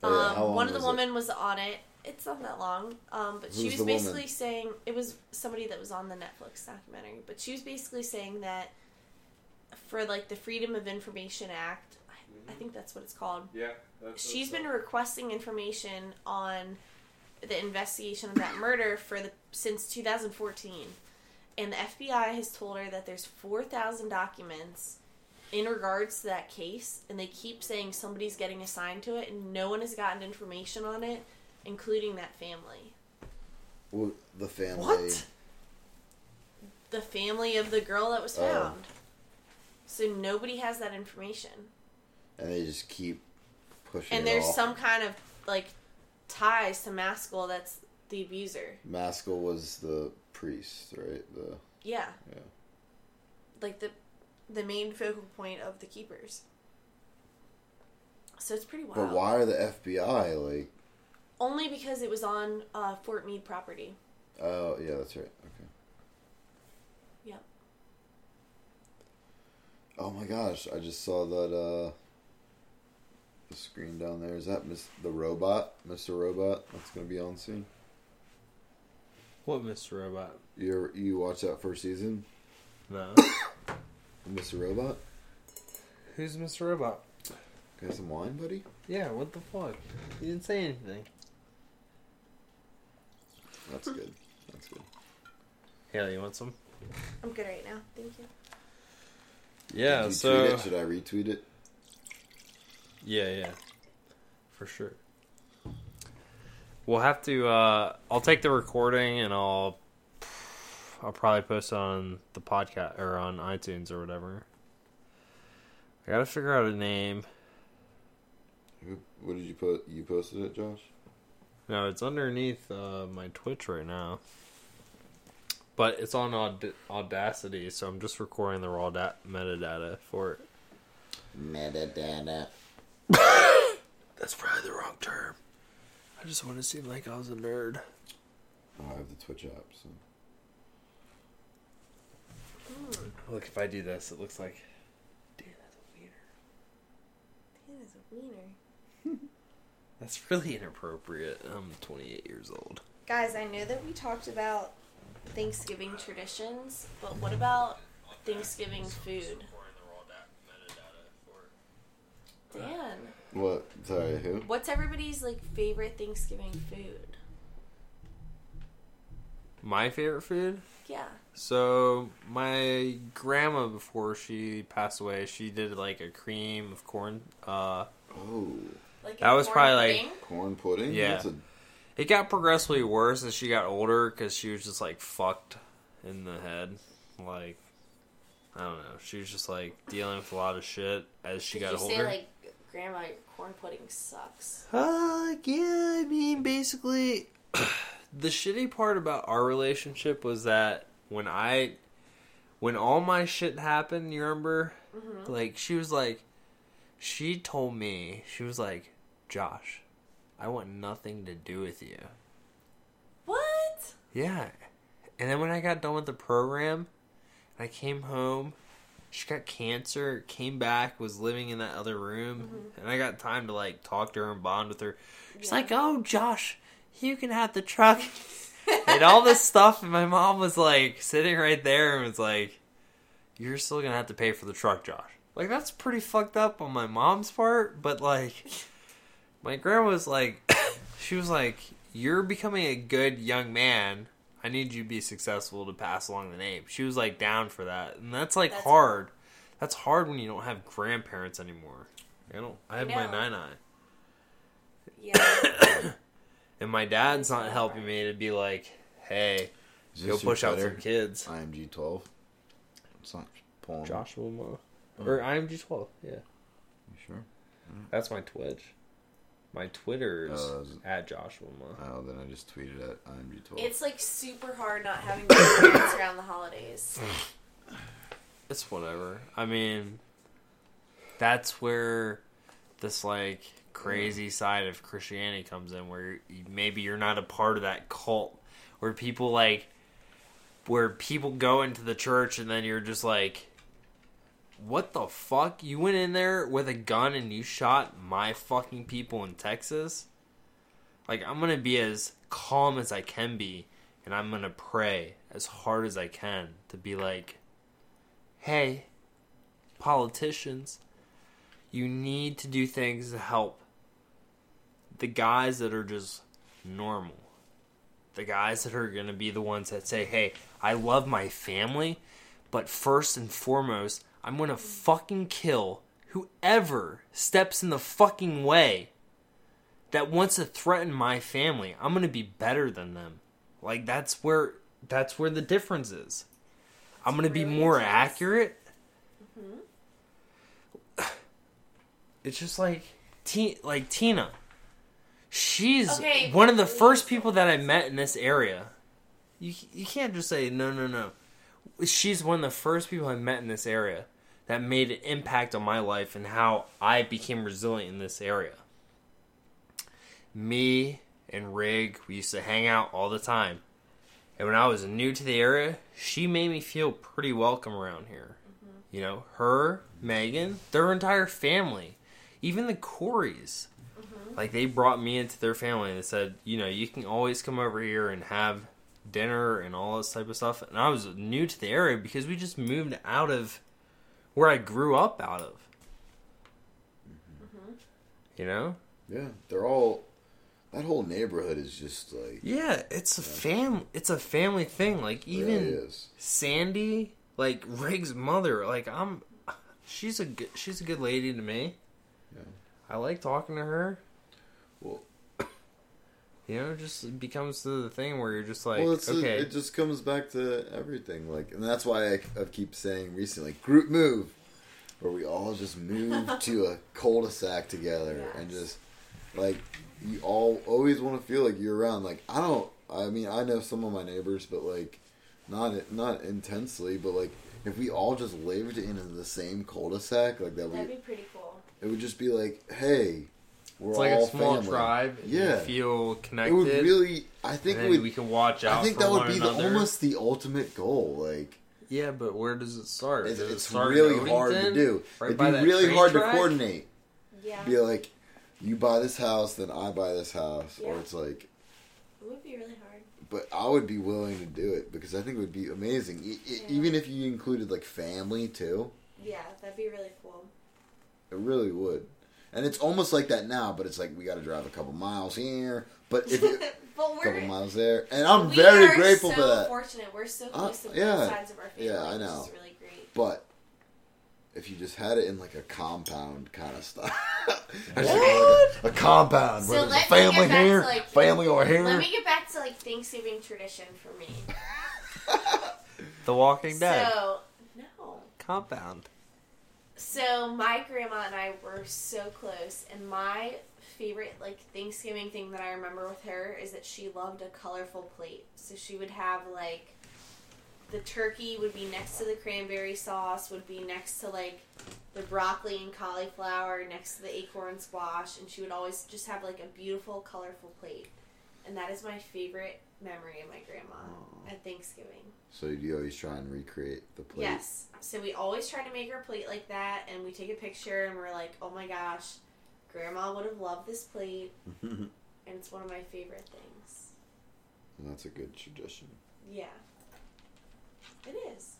Um, Oh, yeah, one of the was it? women was on it. It's not that long, um, but she was the woman? basically saying it was somebody that was on the Netflix documentary. But she was basically saying that for like the Freedom of Information Act, I, I think that's what it's called. Yeah. That's, She's been requesting information on the investigation of that murder for the since 2014, and the FBI has told her that there's 4,000 documents in regards to that case, and they keep saying somebody's getting assigned to it, and no one has gotten information on it, including that family. Well, the family. What? The family of the girl that was Oh. found. So nobody has that information. And they just keep pushing And there's off. some kind of like ties to Maskell that's the abuser. Maskell was the priest, right? The Yeah. Yeah. Like the the main focal point of the keepers. So it's pretty wild. But why are the FBI like? Only because it was on uh, Fort Meade property. Oh yeah, that's right. Okay. Yep. Oh my gosh! I just saw that. uh The screen down there is that Miss the robot, Mr. Robot? That's gonna be on soon. What, Mr. Robot? You you watch that first season, No. *coughs* Mr. Robot? Who's Mr. Robot? Got some wine, buddy? Yeah, what the fuck? You didn't say anything. That's good. That's good. Hayley, you want some? I'm good right now. Thank you. Yeah, Did you so. tweet it? Should I retweet it? Yeah, yeah. For sure. We'll have to uh I'll take the recording and I'll I'll probably post it on the podcast or on iTunes or whatever. I gotta figure out a name. What did you put? You posted it, Josh? No, it's underneath uh, my Twitch right now. But it's on Aud- Audacity, so I'm just recording the raw da- metadata for it. Metadata. *coughs* That's probably the wrong term. I just want to seem like I was a nerd. I have the Twitch app. So. Look, if I do this, it looks like Dan has a wiener. Dan is a wiener. *laughs* That's really inappropriate. I'm 28 years old. Guys, I know that we talked about Thanksgiving traditions, but what about Thanksgiving food? Dan, What? Sorry, who? what's everybody's like favorite Thanksgiving food? My favorite food? Yeah. So, my grandma, before she passed away, she did like a cream of corn. Uh, Oh, Like That a was corn probably, like- corn pudding. Yeah. That's a, it got progressively worse as she got older because she was just like fucked in the head. Like, I don't know. She was just like dealing with a lot of shit as she Did got you older. say like, Grandma, your corn pudding sucks? Uh, yeah, I mean, basically, *clears throat* the shitty part about our relationship was that when I, when all my shit happened, you remember? Mm-hmm. Like, she was like, she told me, she was like, Josh, I want nothing to do with you. What? Yeah. And then when I got done with the program, I came home. She got cancer, came back, was living in that other room, mm-hmm. and I got time to like talk to her and bond with her. She's Yeah. like, "Oh, Josh, you can have the truck." *laughs* and all this stuff, and my mom was like sitting right there and was like, "You're still gonna have to pay for the truck, Josh." Like that's pretty fucked up on my mom's part, but like, my grandma was like, *coughs* she was like, "You're becoming a good young man. I need you to be successful to pass along the name." She was like down for that, and that's like That's hard. That's hard when you don't have grandparents anymore. I don't. I have my know. nine eye, Yeah. And my dad's not helping me to be like, "Hey, Is go push out Twitter? some kids." IMG twelve. It's not pulling. Joshua Mo. Oh. Or IMG twelve, yeah. You sure? That's my Twitch. My Twitter's Oh, is at Joshua Mo. Oh, then I just tweeted at IMG twelve. it's like super hard not having grandparents around the holidays. It's whatever. I mean, that's where this like crazy side of Christianity comes in, where maybe you're not a part of that cult, where people like, where people go into the church and then you're just like, what the fuck? You went in there with a gun and you shot my fucking people in Texas? Like, I'm gonna be as calm as I can be, and I'm gonna pray as hard as I can to be like, hey, politicians, you need to do things to help the guys that are just normal. The guys that are going to be the ones that say, hey, I love my family, but first and foremost, I'm going to fucking kill whoever steps in the fucking way that wants to threaten my family. I'm going to be better than them. Like that's where that's where the difference is. I'm going to be more intense. accurate. Mm-hmm. *sighs* It's just like T- like Tina. She's Okay, one of the first people that I met in this area. You you can't just say no no no. She's one of the first people I met in this area that made an impact on my life and how I became resilient in this area. Me and Rig, we used to hang out all the time. And when I was new to the area, she made me feel pretty welcome around here. You know, her, Megan, their entire family, even the Coreys. Like they brought me into their family and said, you know, you can always come over here and have dinner and all this type of stuff. And I was new to the area because we just moved out of where I grew up out of. Mm-hmm. You know? yeah, they're all. That whole neighborhood is just like. Yeah, it's a fam. It's a family thing. Like even really. Sandy, like Rig's mother, like I'm, she's a good, she's a good lady to me. Yeah. I like talking to her. Well, You know, it just becomes the thing where you're just like, well, it's a- okay, it just comes back to everything. Like, and that's why I, I keep saying recently, group move, where we all just move *laughs* to a cul-de-sac together and just like you all always want to feel like you're around. Like I don't. I mean, I know some of my neighbors, but like not not intensely. But like if we all just lived in the same cul-de-sac, like That'd be pretty cool. it would just be like, hey, we're it's like all a small family. tribe. and Yeah. you feel connected. It would really. I think and then would. we can watch out. I think for that would be the, almost the ultimate goal. Like Yeah, but where does it start? it's, it start really hard to do. Right It'd be really hard track? to coordinate. Yeah. Be like, you buy this house, then I buy this house, or it's like. It would be really hard. But I would be willing to do it because I think it would be amazing, e- Yeah. even if you included like family too. Yeah, that'd be really cool. It really would. And it's almost like that now, but it's like we got to drive a couple miles here, but if it, *laughs* but a couple miles there, and I'm we very are grateful so for that. Fortunate, we're so Uh, close to both yeah. sides of our family. Yeah, I which know. is really great. But if you just had it in like a compound kind of stuff, *laughs* What? A compound So where there's a let me family get back to, here, like- family over here. Let me get back to like Thanksgiving tradition for me. *laughs* The Walking Dead So no. compound. So my grandma and I were so close, and my favorite like Thanksgiving thing that I remember with her is that she loved a colorful plate. So she would have like the turkey would be next to the cranberry sauce, would be next to like the broccoli and cauliflower, next to the acorn squash, and she would always just have like a beautiful, colorful plate. And that is my favorite memory of my grandma at Thanksgiving. So you always try and recreate the plate. Yes. So we always try to make her plate like that, and we take a picture, and we're like, "Oh my gosh, Grandma would have loved this plate," *laughs* and it's one of my favorite things. And that's a good tradition. Yeah, it is.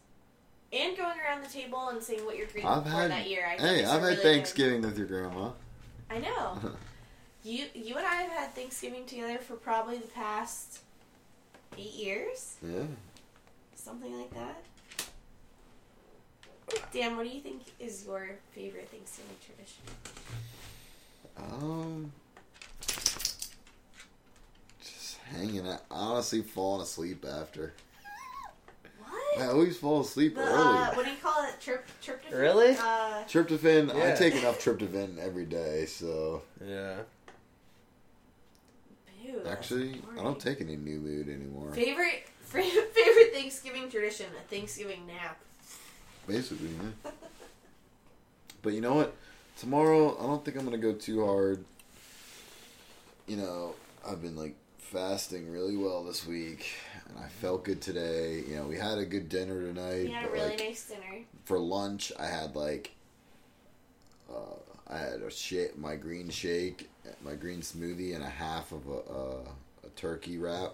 And going around the table and saying what you're grateful I've for had that year. I hey, I've had really good- Thanksgiving with your grandma. I know. *laughs* you you and I have had Thanksgiving together for probably the past eight years, yeah. something like that. Dan, what do you think is your favorite Thanksgiving tradition? Um, just hanging out. Honestly, falling asleep after. What? I always fall asleep The, early. uh, what do you call it? Trip, tryptophan? Really? Uh, Tryptophan. I take enough tryptophan every day, so Yeah. That's actually, I don't take any new mood anymore. *laughs* Favorite favorite Thanksgiving tradition: a Thanksgiving nap. Basically, yeah. But you know what? Tomorrow, I don't think I'm gonna go too hard. You know, I've been like fasting really well this week, and I felt good today. You know, we had a good dinner tonight. We had a really like, nice dinner. for lunch, I had like, uh, I had a shake, my green shake, my green smoothie, and a half of a, a, a turkey wrap.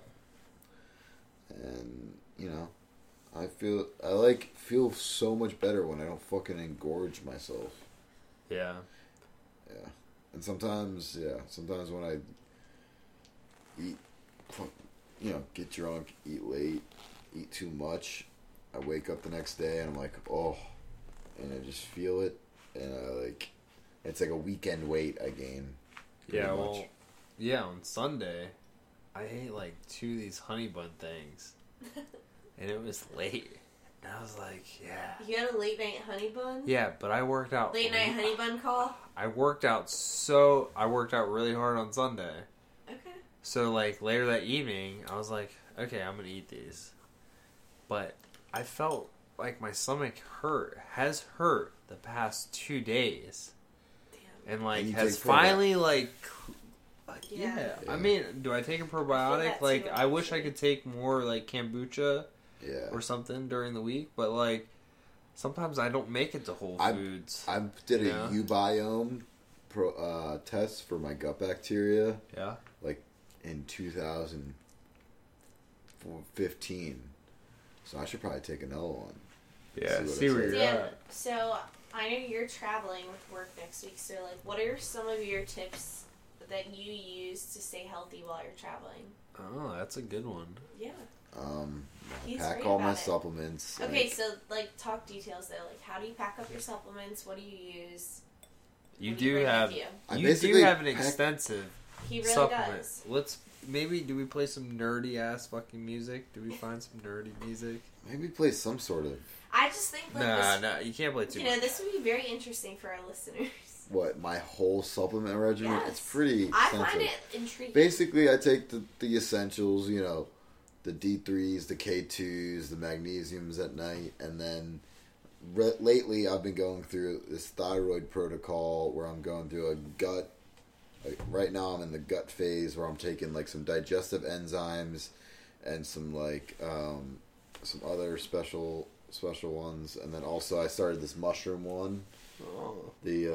And you know, I feel I like feel so much better when I don't fucking engorge myself. Yeah. Yeah, and sometimes, yeah, sometimes when I eat, you know, get drunk, eat late, eat too much, I wake up the next day and I'm like, oh, and I just feel it, and I like, it's like a weekend weight I gain. Yeah, much. well, yeah, on Sunday, I ate like two of these honey bun things, *laughs* and it was late. And I was like, yeah. You had a late night honey bun. Yeah, but I worked out. Late night honey bun *laughs* call. I worked out so. I worked out really hard on Sunday. Okay. So, like, later that evening, I was like, okay, I'm going to eat these. But I felt like my stomach hurt, has hurt the past two days. Damn. And, like, And has take probiotic. finally, like, like, Yeah. yeah. I mean, do I take a probiotic? that Like, I wish I could take more, like, kombucha yeah, or something during the week, but, like, sometimes I don't make it to Whole I- Foods. I did a Yeah. ubiome pro, uh, test for my gut bacteria yeah. Like in 2015, so I should probably take another one. Yeah, See see where you're Dan, at. so I know you're traveling with work next week. So, like, what are some of your tips that you use to stay healthy while you're traveling? Oh, that's a good one. Yeah. Um, I He's pack all my it. supplements. Okay, like- so like talk details though. Like, how do you pack up your supplements? What do you use? You What do bring with have you? I you do basically have an pack- extensive He really supplement. does. Let's maybe do we play some nerdy ass fucking music? Do we find some nerdy music? Maybe play some sort of I just think like Nah, this, nah, you can't play too you know, this would be very interesting for our listeners. *laughs* what my whole supplement regimen. Yes. It's pretty I extensive. find it intriguing. Basically, I take the the essentials. You know, the D threes, the K twos, the magnesiums at night, and then re- lately I've been going through this thyroid protocol where I'm going through a gut. Like right now, I'm in the gut phase where I'm taking like some digestive enzymes and some like um, some other special special ones, and then also I started this mushroom one, Oh, the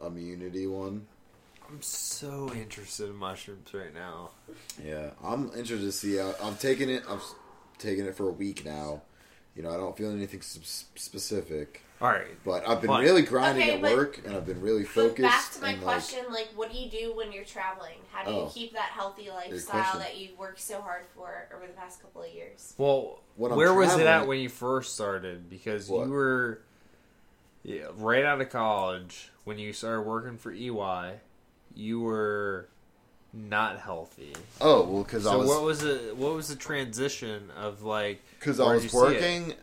uh, immunity one. I'm so interested in mushrooms right now. Yeah, I'm interested to see. How, I'm taking it. I'm taking it for a week now. You know, I don't feel anything s- specific, All right, but I've been But- really grinding Okay, at but- work, and I've been really focused. But focused. back to my and, like, question, like, what do you do when you're traveling? How do you Oh. keep that healthy lifestyle question. that you worked so hard for over the past couple of years? well, When I'm where was it at traveling- when you first started? Because What? you were yeah, right out of college when you started working for EY. You were not healthy. oh well, because I So was what was it? What was the transition of like? because I where was did you see it? working,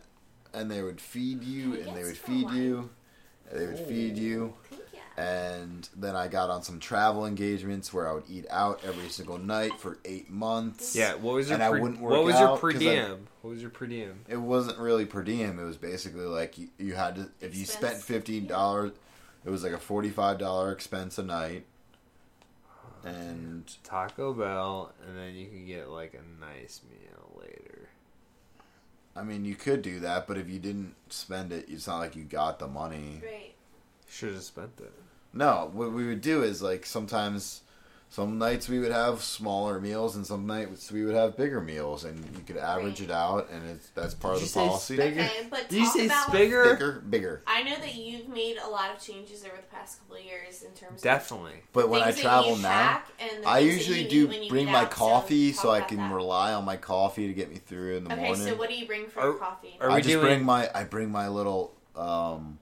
and they would feed you, and they would feed while. you, and they would feed you, and then I got on some travel engagements where I would eat out every single night for eight months. Yeah, what was your And I wouldn't what work was your out per 'cause I- diem? What was your per diem? It wasn't really per diem. It was basically like you, you had to if you spent Expense. fifteen dollars, it was like a forty five dollar expense a night. Oh, and Taco Bell, and then you can get like a nice meal later. I mean, you could do that, but if you didn't spend it, it's not like you got the money. Right. Should have spent it. No, what we would do is like sometimes, some nights we would have smaller meals, and some nights we would have bigger meals, and you could average Right. it out, and it's that's part Did of the say policy. spig- Bigger? Okay, but Did you say about Spigger? Bigger, bigger. I know that you've made a lot of changes over the past couple of years in terms of Definitely. But when I travel now, pack and the I usually do eat when you bring my out, coffee talk so, I can that. rely on my coffee to get me through in the Okay, morning. Okay so what do you bring for Are- coffee? are I just doing- bring my I bring my little um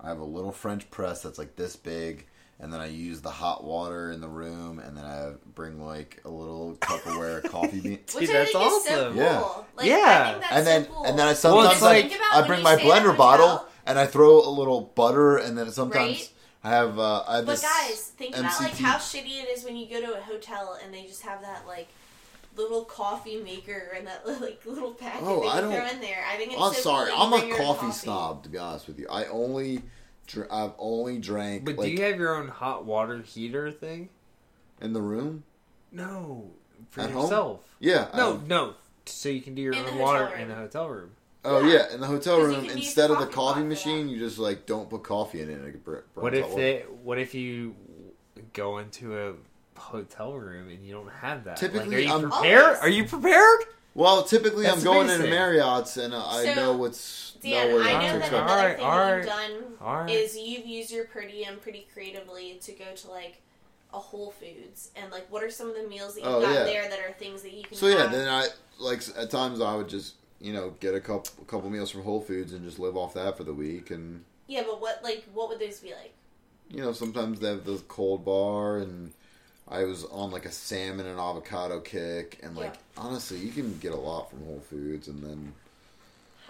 I have a little French press that's like this big and then I use the hot water in the room and then I bring like a little Tupperware *laughs* coffee bean. Which Dude, I that's think is so awesome. cool. Yeah. Like, Yeah. I think that's and then so cool. and then I sometimes it's I, like- Think I bring my stay at blender bottle hotel. and I throw a little butter and then sometimes Right? I have uh I have But this guys, think about like how shitty it is when you go to a hotel and they just have that like little coffee maker and that *laughs* like little packet Oh, that I you don't- throw in there. I think it's I'm so sorry, cool I'm a your own coffee, snob to be honest with you. I only dr- I've only drank But like do you have your own hot water heater thing? in the room. No, for At home? yourself. Yeah. I No, have- no. So you can do your In own water room. in the hotel room. Oh Yeah. yeah, in the hotel room, instead of the coffee coffee machine, you just like don't put coffee in it. It burns What if hot they? What if you go into a hotel room and you don't have that? Typically, like, are you I'm- prepared? Always. Are you prepared? Well, typically That's I'm going into amazing. Marriott's and uh, I know what's Dan, know where I know that another Alright, thing that you've done alright. is you've used your per diem pretty creatively to go to like a Whole Foods and like what are some of the meals that you've Oh, got yeah. there that are things that you can So yeah, then I like at times I would just you know get a couple a couple meals from Whole Foods and just live off that for the week and yeah, but what like what would those be like? you know sometimes they have the cold bar and I was on like a salmon and avocado kick and like honestly you can get a lot from Whole Foods and then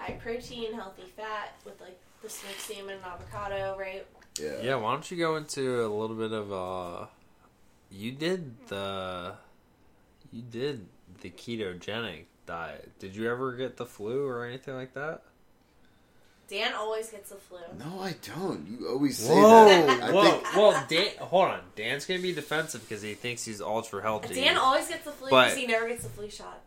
High protein, healthy fat with like the smoked salmon and avocado, right? yeah Yeah. Why don't you go into a little bit of uh You did the. You did the ketogenic diet. Did you ever get the flu or anything like that? Dan always gets the flu. no I don't you always say Whoa, that I whoa, think well, Dan, hold on. Dan's gonna be defensive because he thinks he's ultra healthy. Dan always gets the flu But- because he never gets the flu shot.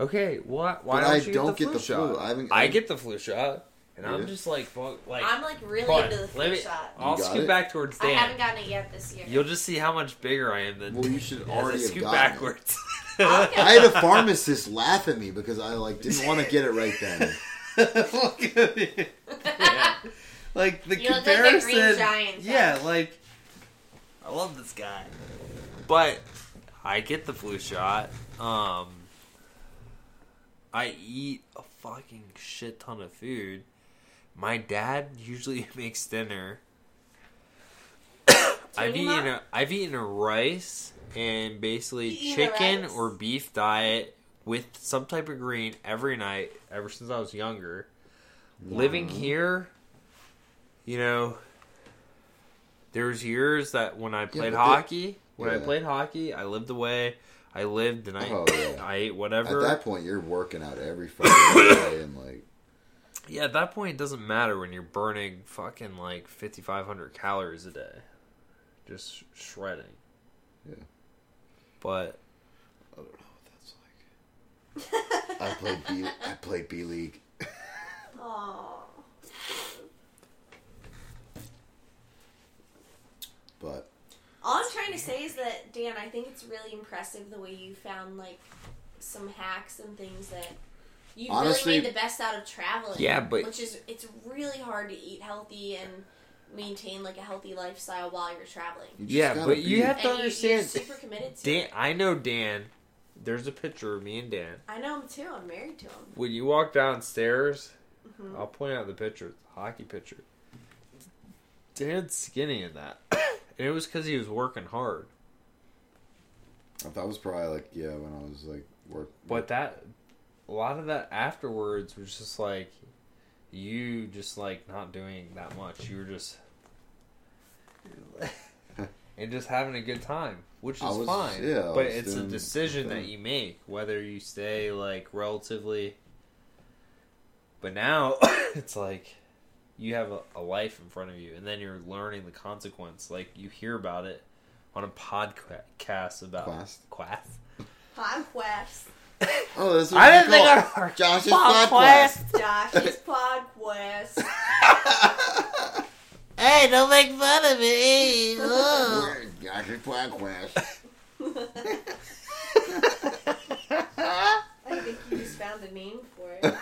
Okay, what? Why But don't I you don't get the get flu the shot? flu. I haven't- I get the flu shot, and Yeah. I'm just like, fuck, like. I'm like really hold into the flu me- shot. I'll You scoot it? back towards Dan. I haven't gotten it yet this year. You'll just see how much bigger I am than. well you should *laughs* already have scoot gotten it. backwards. *laughs* I'll *laughs* get I had a pharmacist laugh at me because I like didn't want to get it right then. Look at me. Yeah. Like the You look like the comparison. Green Giant, yeah, like I love this guy, but I get the flu shot. Um, I eat a fucking shit ton of food. My dad usually *laughs* makes dinner. *coughs* I've eaten a, I've eaten a rice and basically You chicken or beef diet with some type of green every night ever since I was younger. Living here, you know, there's years that when I played but the- hockey, when I played hockey, I lived away. I lived and I Oh, *coughs* yeah. I ate whatever. At that point, you're working out every fucking day and like Yeah, at that point, it doesn't matter when you're burning fucking like 5,500 calories a day. Just shredding. Yeah. But, I don't know what that's like. *laughs* I played B. I played B League. *laughs* Aw. But All I'm trying to say is that Dan, I think it's really impressive the way you found like some hacks and things that you Honestly- really made the best out of traveling. Yeah, but- which is it's really hard to eat healthy and maintain like a healthy lifestyle while you're traveling. you yeah, but be- you have to and you, you're understand. super committed to Dan, it. I know Dan. There's a picture of me and Dan. I know him too. I'm married to him. When you walk downstairs, Mhm. I'll point out the picture. It's a hockey picture. Dan's skinny in that. It was because he was working hard. that was probably like yeah when I was like work. But that, a lot of that afterwards was just like, you just like not doing that much. You were just, *laughs* and just having a good time, which is was- fine. yeah, but it's a decision that you make whether you stay like relatively. But now *coughs* it's like you have a, a life in front of you, and then you're learning the consequence. Like you hear about it on a podcast about Quest. Quest. Podcast. Oh, that's what I you didn't think call I'd it. heard Josh's podcast. podcast. Josh's Podcast. *laughs* Hey, don't make fun of me. Josh's podcast. *laughs* *laughs* I think you just found a name for it.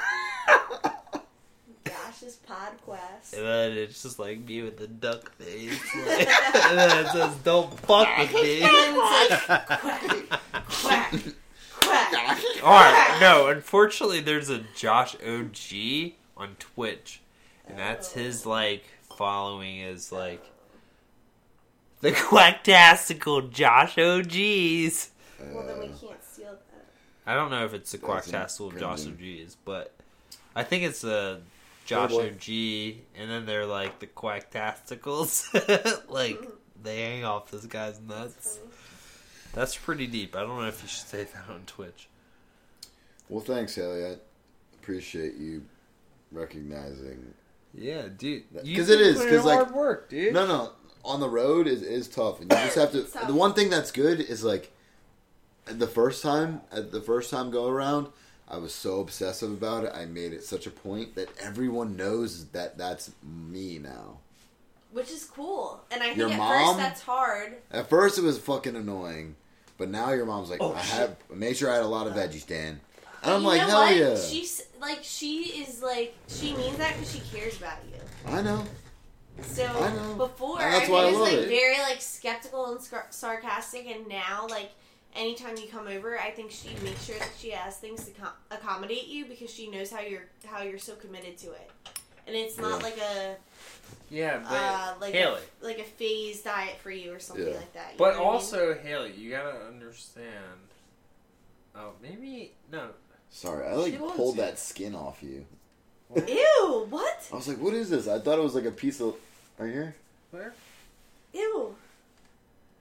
Josh's Podcast. And then it's just like me with the duck face. Like, *laughs* and then it says, don't fuck with me. *laughs* *laughs* Quack, quack, quack. Alright, no, unfortunately, there's a Josh OG on Twitch. And that's oh. his, like, following is, like, the Quacktastical Josh OGs. Well, then we uh, can't steal that. I don't know if it's the That's Quacktastical Josh cringing. OGs, but I think it's a Josh boy. OG, and then they're like the Quacktasticals. *laughs* like, they hang off this guy's nuts. That's That's, pretty deep. I don't know if you should say that on Twitch. Well, thanks, Elliot. Appreciate you recognizing. Yeah, dude. Because it is. Because like hard work, dude. no, no, on the road is is tough, and you just have to. The one thing that's good is like the first time, at the first time go around, I was so obsessive about it. I made it such a point that everyone knows that that's me now. Which is cool. And I think Your at mom? first that's hard. At first, it was fucking annoying, but now your mom's like, Oh, I shit. have made sure I had a lot of veggies, Dan. And I'm you like, know hell what? yeah. She's like, she is like, she means that because she cares about you. I know. So I know. before, And that's I why I was like it. very like skeptical and scar- sarcastic, and now like anytime you come over, I think she makes sure that she has things to com- accommodate you because she knows how you're how you're so committed to it, and it's not Yeah. like a Yeah, but uh, like Hayley. a, like a phase diet for you or something Yeah. like that. you But know what I mean? also, Hayley, you gotta understand. Oh, maybe no. Sorry, I like She pulled you. that skin off you. ew, what? I was like, what is this? I thought it was like a piece of. Right here? Where? Ew,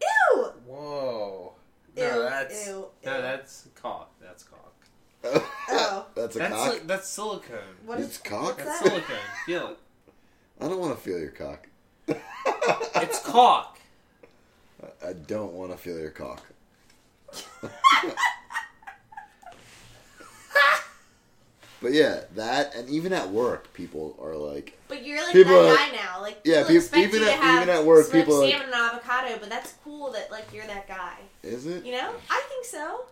ew. Whoa. Ew, No, that's ew, no, ew. that's cock. That's cock. Oh. oh. *laughs* That's a that's cock? si- that's silicone. What It's is- cock? That's that? silicone. Feel it. *laughs* I don't want to feel your cock. *laughs* It's cock. I don't want to feel your cock. But yeah, that and even at work, people are like, But you're like People that guy now. Like Yeah, people even at- even at work, people are like- salmon and avocado, but that's cool that like you're that guy. is it? You know, I think so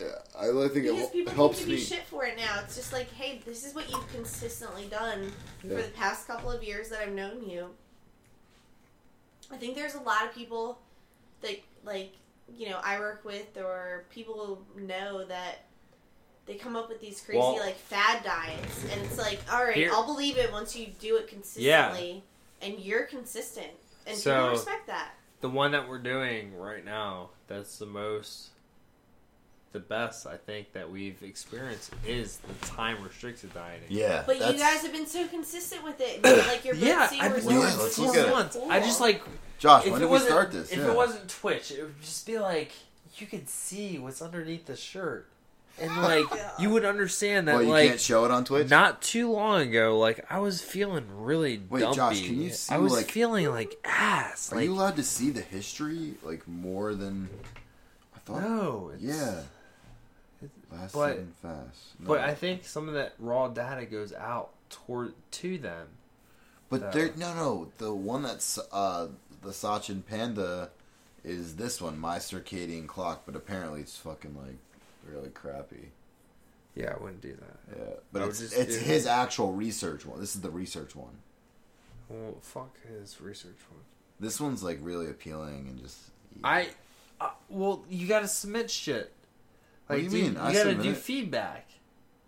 Yeah, I think because it people hel- helps give me. you shit for it now. It's just like, hey, this is what you've consistently done Yeah. for the past couple of years that I've known you. I think there's a lot of people that like you know I work with or people know that they come up with these crazy Well- like fad diets and it's like all right Here- I'll believe it once you do it consistently and you're consistent and So- people respect that. The one that we're doing right now, that's the most, the best I think that we've experienced is the time restricted dieting. Yeah, But you guys have been so consistent with it. like you're both *coughs* Yeah, seeing I've been results. doing Yeah, it let's for look at it. months. I just like Josh, if when did we start this? if Yeah. it wasn't Twitch, it would just be like you could see what's underneath the shirt, and like *laughs* you would understand that well, you like can't show it on Twitch. not too long ago, like I was feeling really Wait, dumpy. Josh, can you see, I was like- feeling like ass. Are like you allowed to see the history like more than I thought? no, it's, Yeah. Fast but- and fast. No. But I think some of that raw data goes out toward to them. But No. there, no, no. The one that's uh, the Sachin Panda is this one, my circadian clock. But apparently, it's fucking like really crappy. Yeah, I wouldn't do that. Yeah, but it's just it's do- his actual research one. This is the research one. Well, fuck his research one. This one's like really appealing and just. I, uh, well, you gotta submit shit. What do you dude, mean? You I gotta do it. feedback.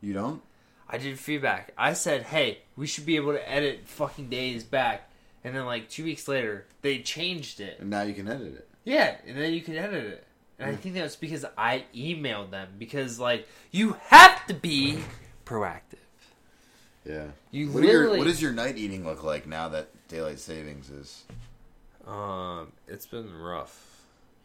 You don't? I did feedback. I said, hey, we should be able to edit fucking days back. And then, like, two weeks later, they changed it. And now you can edit it. Yeah, and then you can edit it. And I think that was because I emailed them. Because, like, you have to be proactive. Yeah. You What, do your, literally. what does your night eating look like now that daylight savings is? Um, it's been rough.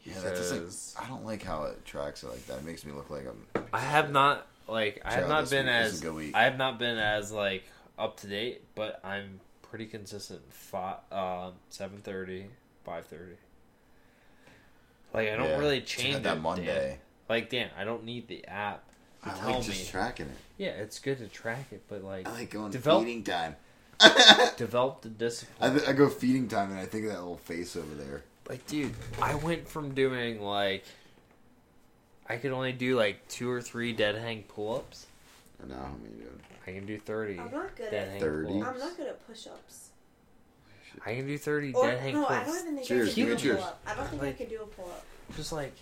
Yeah, that doesn't. I don't like how it tracks it like that. It makes me look like I'm. I have not like I have not been as a good. I have not been as like up to date, but I'm pretty consistent. Five, um, seven thirty, five thirty. Like I don't Yeah, really change got that it, Monday. Dan. Like Dan, I don't need the app to I tell like just me. tracking it. yeah, it's good to track it, but like I like going Develop- feeding time. *laughs* *laughs* develop the I, discipline. th- I go feeding time and I think of that little face over there. like, dude, I went from doing like I could only do like two or three dead hang pull ups. And now how many doing? I can do thirty. I'm not good dead at. hang 30? pull-ups. I'm not good at push-ups. I can do thirty Or dead hang no, pull I ups. don't even think Cheers, I can do a cheers. pull-up. I don't think I can do a pull-up. just like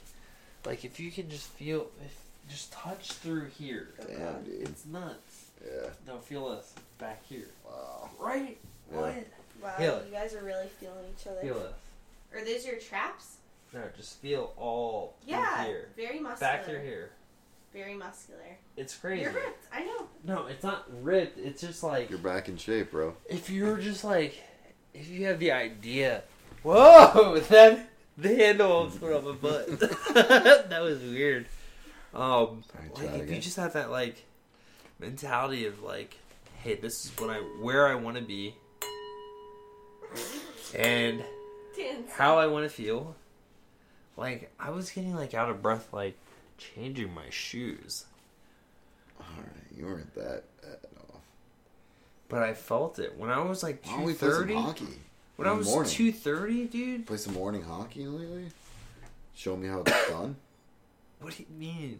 like if you can just feel if just touch through here Damn, dude. it's nuts Yeah. no feel this back here Wow. right Yeah. what Wow, Feel it. you guys are really feeling each other. feel this Are those your traps? no just feel all through Yeah, here very muscular. back through here Very muscular. it's crazy You're ripped. I know. no it's not ripped it's just like You're back in shape, bro. if you're just like if you have the idea. Whoa *laughs* that the handle almost went on my *laughs* butt. *laughs* That was weird. Um like it if you just have that like mentality of like hey this is what i where i want to be. And Dan, how i want to feel. Like i was getting like out of breath like changing my shoes. Alright, you weren't that bad off. But i felt it when i was like Why don't we play some 230 hockey? when i was 230 dude Play some morning hockey lately? Show me how it's *coughs* done? what do you mean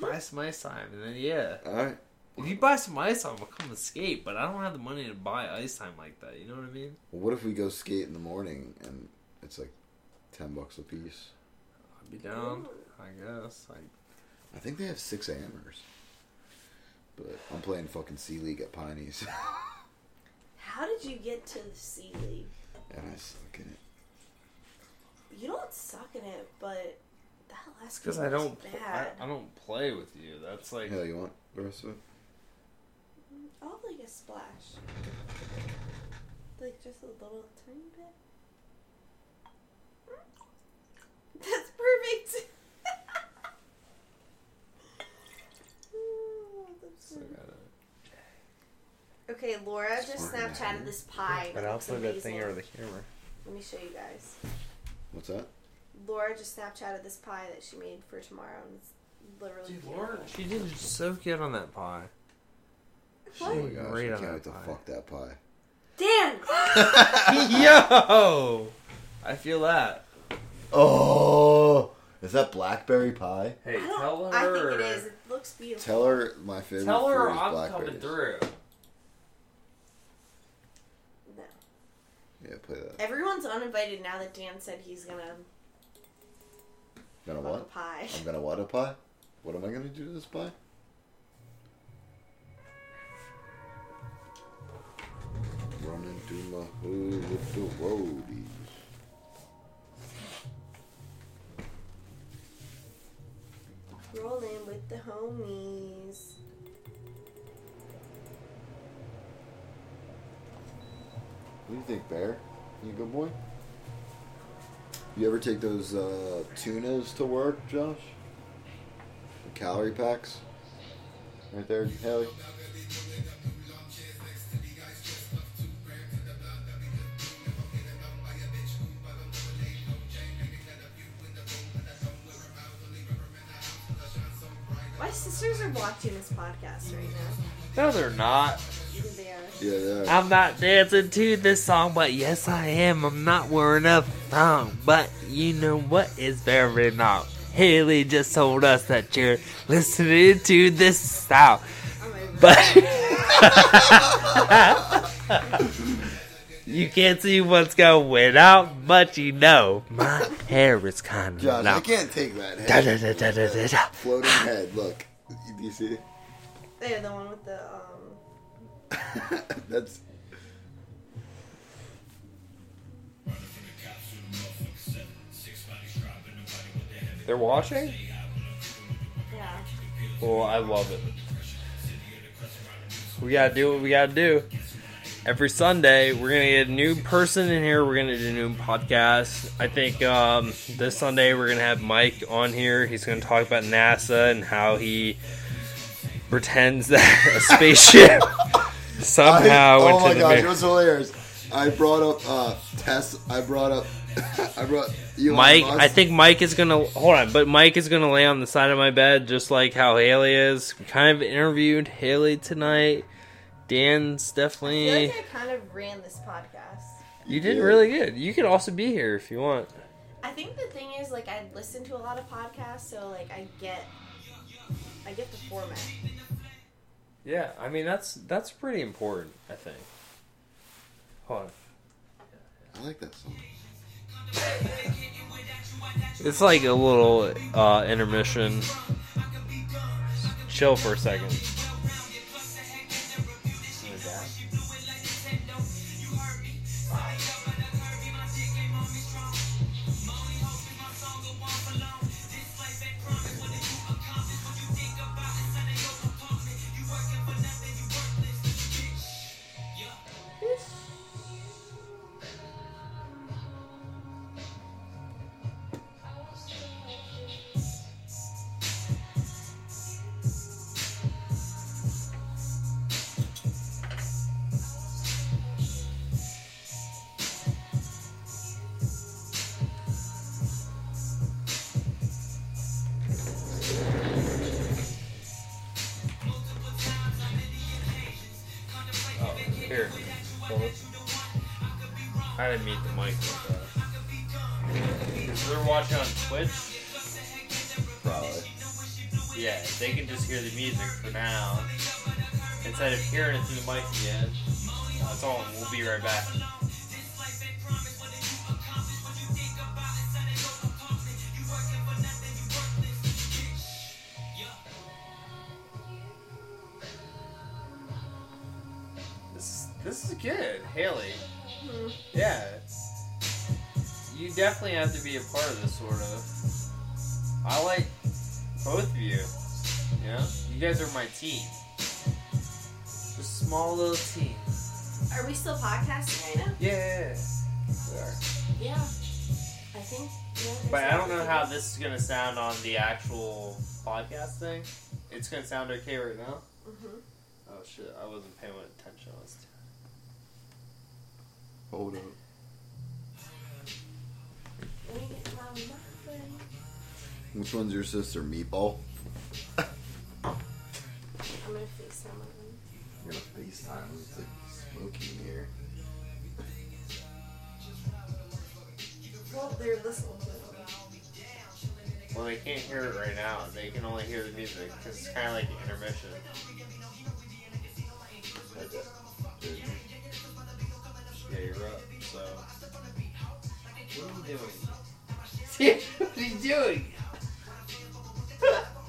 buy some ice time and then yeah Alright. if you buy some ice time i'll come and skate but i don't have the money to buy ice time like that you know what i mean Well, what if we go skate in the morning and it's like 10 bucks a piece? i'd be down i guess like I think they have 6 hammers. But I'm playing fucking C League at Piney's. *laughs* How did you get to the C League? and I suck in it. You don't suck in it, but that last because I don't, pl- I, bad. I don't play with you. That's like, Hell, you want the rest of it? Mm, I'll have like a splash. Like just a little tiny bit. *laughs* That's perfect. *laughs* Oh, that's so good. gotta- okay, Laura just Smart man. Snapchatted this pie. But that I'll looks put that thing amazing. over the camera. Let me show you guys. What's that? Laura just Snapchatted this pie that she made for tomorrow, and it's literally Dude, beautiful. Laura, she did so good on that pie. What? Oh my gosh, Great I on can't that wait to pie. fuck that pie. Dan! *laughs* *laughs* Yo, I feel that. Oh! Is that blackberry pie? Hey, I, don't- tell I her. think it is. It looks beautiful. Tell her my favorite Tell her fruit is I'm blackberries. coming through. No. Yeah, play that. Everyone's uninvited now that Dan said he's gonna Gonna fuck a what? pie. I'm gonna what a pie? What am I gonna do to this pie? Running through my hood with the roadies. Homies. What do you think, Bear? You a good boy? You ever take those uh, tunas to work, Josh? The calorie packs? Right there, Hayley? My sisters are watching this podcast right now. No, they're not. They are? Yeah, yeah. I'm not dancing to this song, but yes, I am. I'm not wearing a thong, but you know what is very not. Hayley just told us that you're listening to this style, oh I'm over but *laughs* *laughs* you can't see what's going on, but you know my hair is kind of Josh, I long. can't take that Da, head. da, da, da, da, da. Floating head, look. Do you see? They're the one with the um. *laughs* That's. They're watching. Yeah. Well, I love it. We gotta do what we gotta do. Every Sunday we're gonna get a new person in here. We're gonna do a new podcast. I think um, this Sunday we're gonna have Mike on here. He's gonna talk about NASA and how he pretends that a *laughs* spaceship somehow I, went oh to my the gosh, it was hilarious. I brought up uh, Tess. I brought up. *laughs* I brought Elon Mike, Musk. I think Mike is gonna hold on, but Mike is gonna lay on the side of my bed just like how Hayley is. We kind of interviewed Hayley tonight. Dan's definitely. I feel like I kind of ran this podcast. You did really good. You could also be here if you want. I think the thing is, like, I listen to a lot of podcasts, so like, I get, I get the format. Yeah, I mean that's that's pretty important. I think. Hold on. I like that song. It's like a little uh, intermission. Chill for a second. Instead of hearing it through the mic again. That's all. We'll be right back. This this is good, Hayley. Mm-hmm. Yeah. You definitely have to be a part of this sort of. I like both of you. You know? You guys are my team. Just small little team. Are we still podcasting right now? Yeah. We are. Yeah. I think. Yeah, But I don't know how this is gonna sound on the actual podcast thing. It's gonna sound okay right now. Mhm. Oh shit! I wasn't paying attention. I was Hold up. Let me get my muffin. Which one's your sister? Meatball. I'm gonna FaceTime one of them. You're gonna FaceTime. It's like smoky in here. Well, they're listening to it. Well, they can't hear it right now. They can only hear the music because it's kind of like an intermission. Yeah, you're up. So. What are you doing? *laughs* what are you doing? *laughs*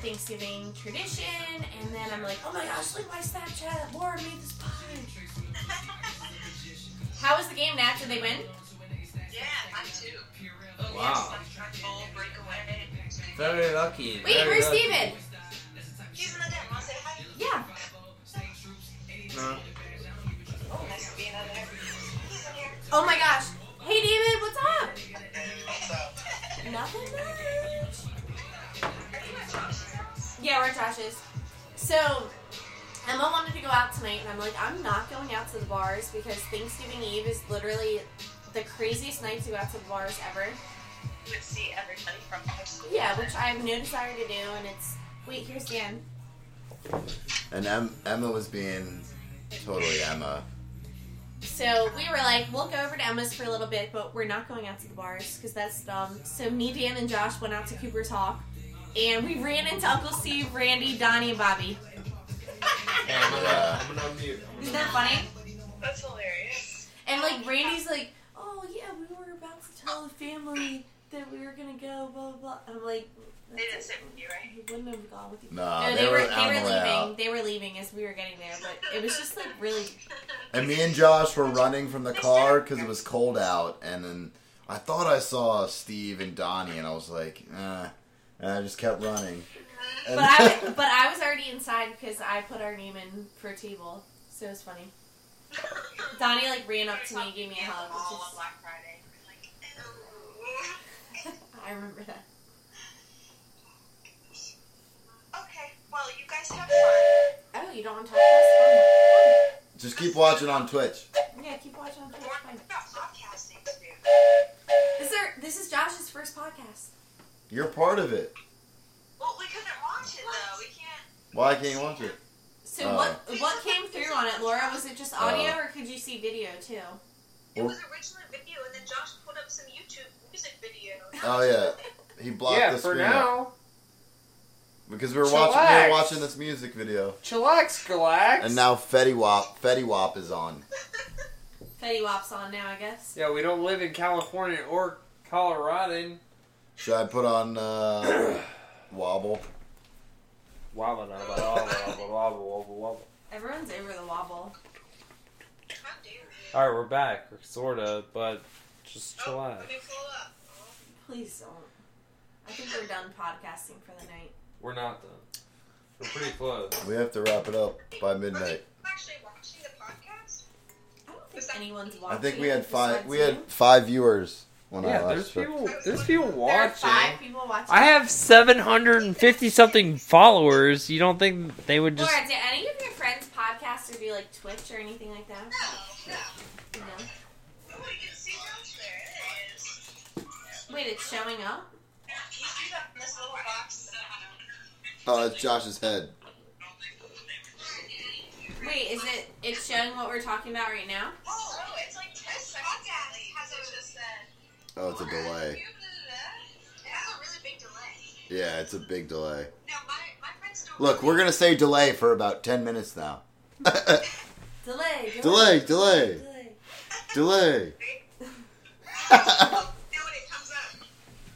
Thanksgiving tradition? And then I'm like, oh my gosh, look at my Snapchat. Laura made this pie. *laughs* How was the game, Nat? Did they win? Yeah, I too. Oh, Wow. yes, like full breakaway. very lucky. Wait, where's Steven? He's in the den. Wanna say hi? Yeah. No. Oh, nice to be in there. He's in here. Oh my gosh. Hey, David, what's up? What's up? Nothing much. Yeah, we're at Josh's. So, Emma wanted to go out tonight, and I'm like, I'm not going out to the bars because Thanksgiving Eve is literally the craziest night to go out to the bars ever. You would see everybody from high school. Yeah, which I have no desire to do, and it's. Wait, here's Dan. And em- Emma was being totally Emma. So we were like, we'll go over to Emma's for a little bit, but we're not going out to the bars because that's dumb. So me, Dan, and Josh went out to Cooper's Hawk, and we ran into Uncle Steve, Randy, Donnie, and Bobby. Yeah. I'm gonna unmute. Isn't that funny? That's hilarious. And like Randy's like, oh yeah, we were about to tell the family that we were gonna go, blah blah blah. And I'm like, They didn't sit with you, right? he wouldn't have gone with you. Nah, no, they they, were were they were way leaving. out. They were leaving as we were getting there, but it was just like really. *laughs* And me and Josh were running from the car because it was cold out, and then I thought I saw Steve and Donnie, and I was like, eh. And I just kept running. And But I *laughs* but I was already inside because I put our name in for a table, so it was funny. Donnie like ran up to me and gave me a hug. All on Which Black Friday. *laughs* I remember that. okay, well, you guys have fun. Oh, you don't want to talk to us? just keep watching on Twitch. Yeah, keep watching on Twitch. We're Fine. about podcasting to. This is our, this is Josh's first podcast. You're part of it. Well, we couldn't watch it though. We can't. Why can't you watch it? So Oh. what what came through on it, Laura? Was it just audio Oh. or could you see video too? It was originally video, and then Josh put up some YouTube music video. Oh yeah, he blocked yeah, the for screen out. now. because we were watching. We were watching this music video, Chillax, relax. and now Fetty Wap, Fetty Wap is on. Fetty Wap's on now, I guess. Yeah, we don't live in California or Colorado. Should I put on uh, *coughs* Wobble? Wobble, wobble, wobble, wobble, wobble, wobble. Everyone's over the wobble. How dare you? All right, we're back, sorta, but just Oh, chillax. let me pull up. Please don't. I think we're done podcasting for the night. We're not done. We're pretty close. We have to wrap it up by Are midnight. they actually watching the podcast? I don't think anyone's watching. I think we had five. We had five viewers when I Yeah, last there's checked. people. There's people There are watching. five people watching. I have 750 something followers. You don't think they would just? Laura, did any of your friends podcasts or do like Twitch or anything like that? No, no. No. Oh, you can see Josh there. There it is. Wait, it's showing up. You see that in this little box? Oh, it's Josh's head. Wait, is it? It's showing what we're talking about right now. Oh, oh, it's like 10 seconds Oh, it's a delay. It has a really big delay. Yeah, it's a big delay. Now, my, my friends don't Look, we're gonna say delay for about ten minutes now. *laughs* *laughs* Delay. delay, delay, *laughs* delay. know when it comes up.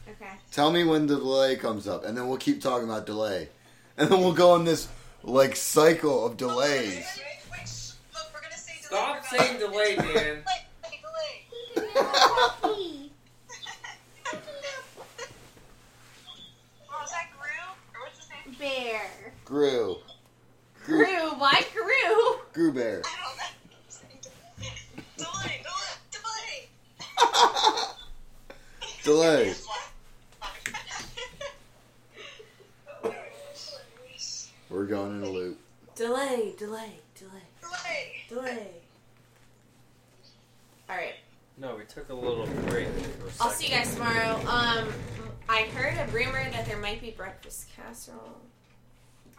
Okay. Tell me when the delay comes up, and then we'll keep talking about delay, and then we'll go on this like cycle of delays. Wait, wait, shh. Look, we're gonna say delay. Stop saying delay, Dan. Delay, delay, delay. Oh, is that Gru? Or what's his name? Bear. Grew, Grew. Why grew? grew bear. I don't know. delay, delay, delay. delay. We're going in a loop. Delay. Delay. Delay. delay. Delay. All right. No, we took a little break. For a I'll see you guys tomorrow. Um, I heard a rumor that there might be breakfast casserole.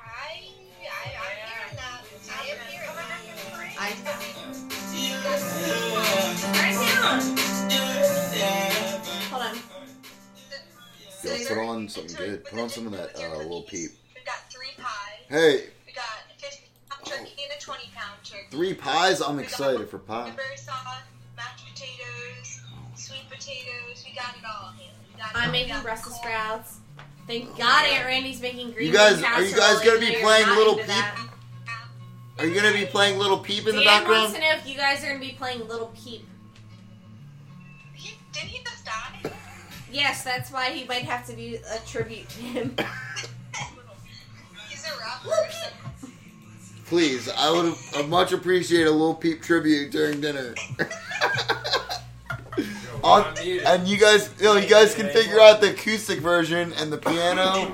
I, I, I'm hearing that. I am hearing that. I Write it down. Hold on. Yo, put on something good. Put on some of that uh, Lil Peep. We got three pies. Hey, We got a 50 pound turkey and a 20 pound turkey. three pies. I'm excited for pie. Cranberry sauce, mashed potatoes, sweet potatoes. We got it all. We got it I'm. We making got Brussels sprouts. Thank God Aunt Randy's making green You guys- bean are you guys gonna be playing Lil Peep? that. Are you gonna be playing Lil Peep in the Dan wants background? to know if you guys are gonna be playing Lil Peep. He, didn't he just die? Yes, that's why he might have to be a tribute to him. *laughs* He's a rapper. Please, I would much appreciate a Lil Peep tribute during dinner. *laughs* On, and you guys, you know, you guys can figure out the acoustic version and the piano,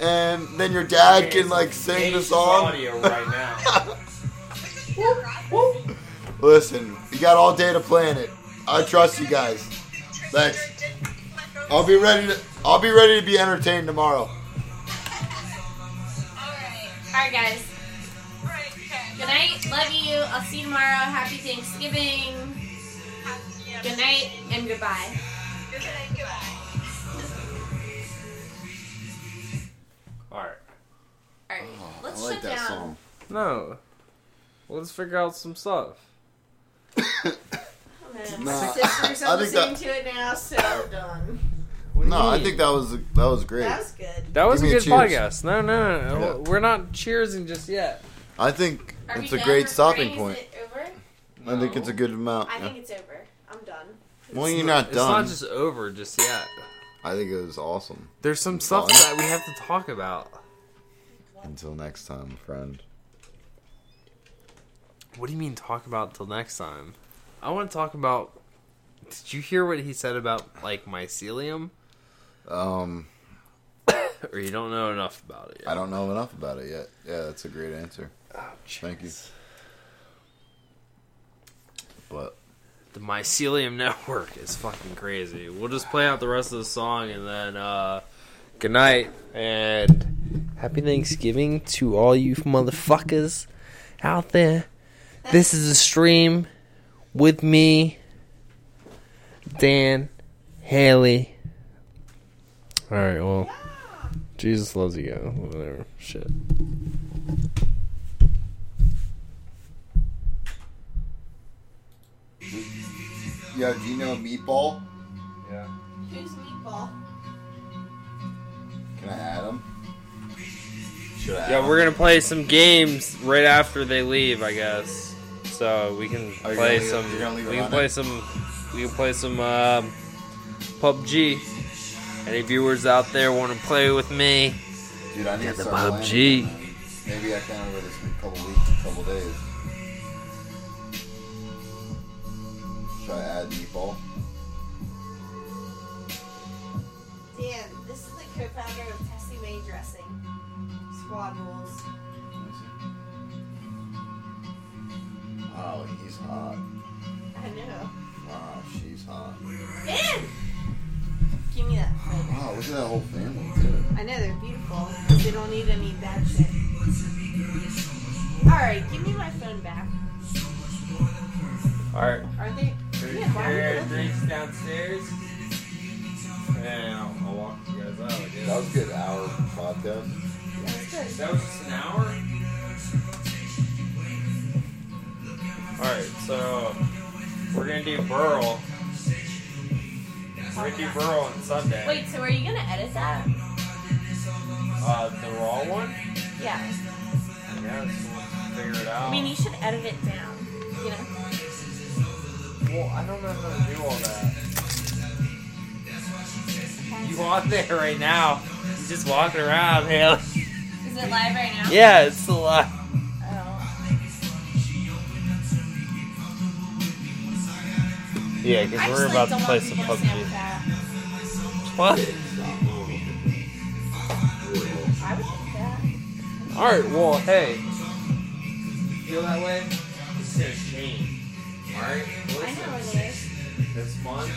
and then your dad can like sing the song. right now. *laughs* Listen, you got all day to plan it. I trust you guys. Thanks. I'll be ready to. I'll be ready to be entertained tomorrow. Alright, guys. Good night. Love you. I'll see you tomorrow. Happy Thanksgiving. Good night and goodbye. All right. Alright, oh, let's I like shut that down. song. No. Let's figure out some stuff. *coughs* Oh, man, Nah, My sisters I are think listening that- to it now, so done. No, I think that was that was great. That was good. That was Give a me a good podcast. No, no, no. Yeah. We're not cheersing just yet. I think Are it's a great stopping point. Is it over? I think it's a good amount. I yeah. think it's over. I'm done. Well, you're not done. It's done. not just over just yet. I think it was awesome. There's some stuff Fun. that we have to talk about. Until next time, friend. What do you mean talk about till next time? I want to talk about. Did you hear what he said about like mycelium? Um, *coughs* or you don't know enough about it? Yet? I don't know enough about it yet. Yeah, that's a great answer. Thank you. But The mycelium *laughs* network is fucking crazy. We'll just play out the rest of the song and then uh good night and happy Thanksgiving to all you motherfuckers out there. This is a stream with me, Dan, Hayley. All right, well, Jesus loves you. Whatever, shit. Yo, do you know Meatball? Yeah. Who's Meatball? Can I add him? Should I? add Yeah, him? we're gonna play some games right after they leave, I guess. So we can Oh, you're play gonna leave- some. you're gonna leave it We can on play there? some. We can play some um, PUBG. Any viewers out there want to play with me? Dude, I need Get to the start playing PUBG. Maybe I can over this couple weeks, a couple days. Should I add Meatball? Dan, this is the co-founder of Tessie May Dressing. Squad rules. Oh, he's hot. I know. Wow, she's hot. Dan! Give me that phone. Wow, look at that whole family too. I know they're beautiful. They don't need any bad shit. Alright, give me my phone back. All right. Are they? Yeah, why are you drinks downstairs. And I'll, I'll walk you guys out. I guess. That was a good hour podcast. That's That was just an hour. All right, so we're gonna do Burl. We're gonna do Burl on Sunday. Wait, so are you gonna edit that? Uh, the raw one? Yeah. I guess we'll figure it out. I mean, you should edit it down. You know? Well, I don't know how to do all that. You on *laughs* there right now? You're just walking around, Hayley. Is it live right now? Yeah, it's still live. Oh. Yeah, because we're about like, to play some people PUBG. What? I would think that. Alright, well, hey. Feel that way? It's gonna change. Alright? I know it is. This month.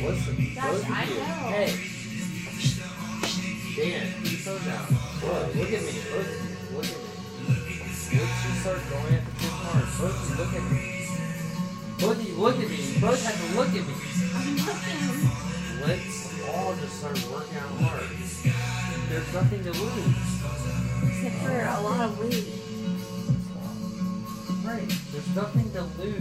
Listen, Gosh, of I you. know. Hey. Dan, your phone down. Look, look at me. Both of you. Look at me. Let's just start going at the time. Both of look at me. Both look at me. You both have to look at me. I'm looking. Let's all just start working out hard. There's nothing to lose. Except for a lot of weight. Right. There's nothing to lose.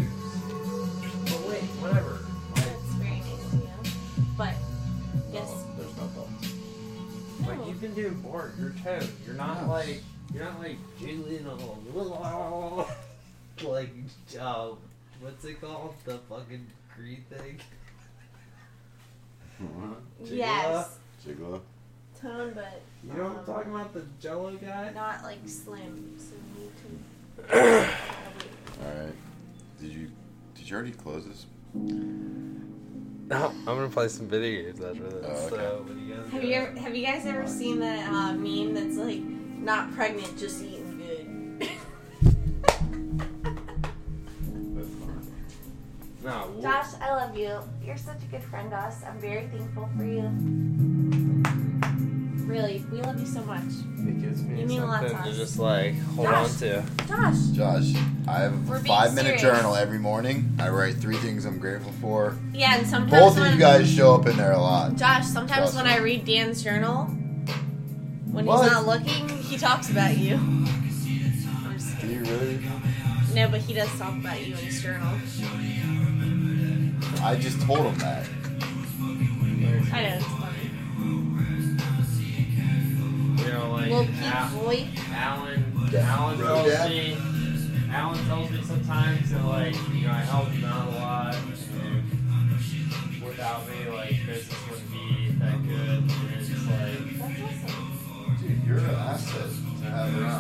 But wait, whatever. Like, That's very nice of you. But, yes. There's no thoughts. like you can do more. You're tone. You're not Yes. like you're not like jiggling a little like uh, what's it called? The fucking green thing. Yes. Jiggler. Tone, but You know what I'm talking about? The Jello guy. not like slim. So you can. All right. Did you did you already close this? No, I'm gonna play some video games after this. Oh, okay. So, what do you guys Have you ever, have you guys ever seen that uh, meme that's like not pregnant, just eating good? *laughs* No, Josh, I love you. You're such a good friend to us. I'm very thankful for you. Really, we love you so much. it gives me You mean a lot to something to us. just like hold Josh. on to. Josh, Josh, I have We're a being five minute serious. journal every morning. I write three things I'm grateful for. yeah, and sometimes Both when of you guys show up in there a lot. Josh, sometimes Trust when me. I read Dan's journal, when What? he's not looking, he talks about you. I'm just Do you really? No, but he does talk about you in his journal. I just told him that. I know it's funny. You know, like Little Al- boy. Alan, Yeah. Alan Road tells dad? me, Alan tells me sometimes that like, you know, I help him out a lot, and without me, like, business wouldn't be that good. And it's like, That's awesome. Dude, you're an asset to have around.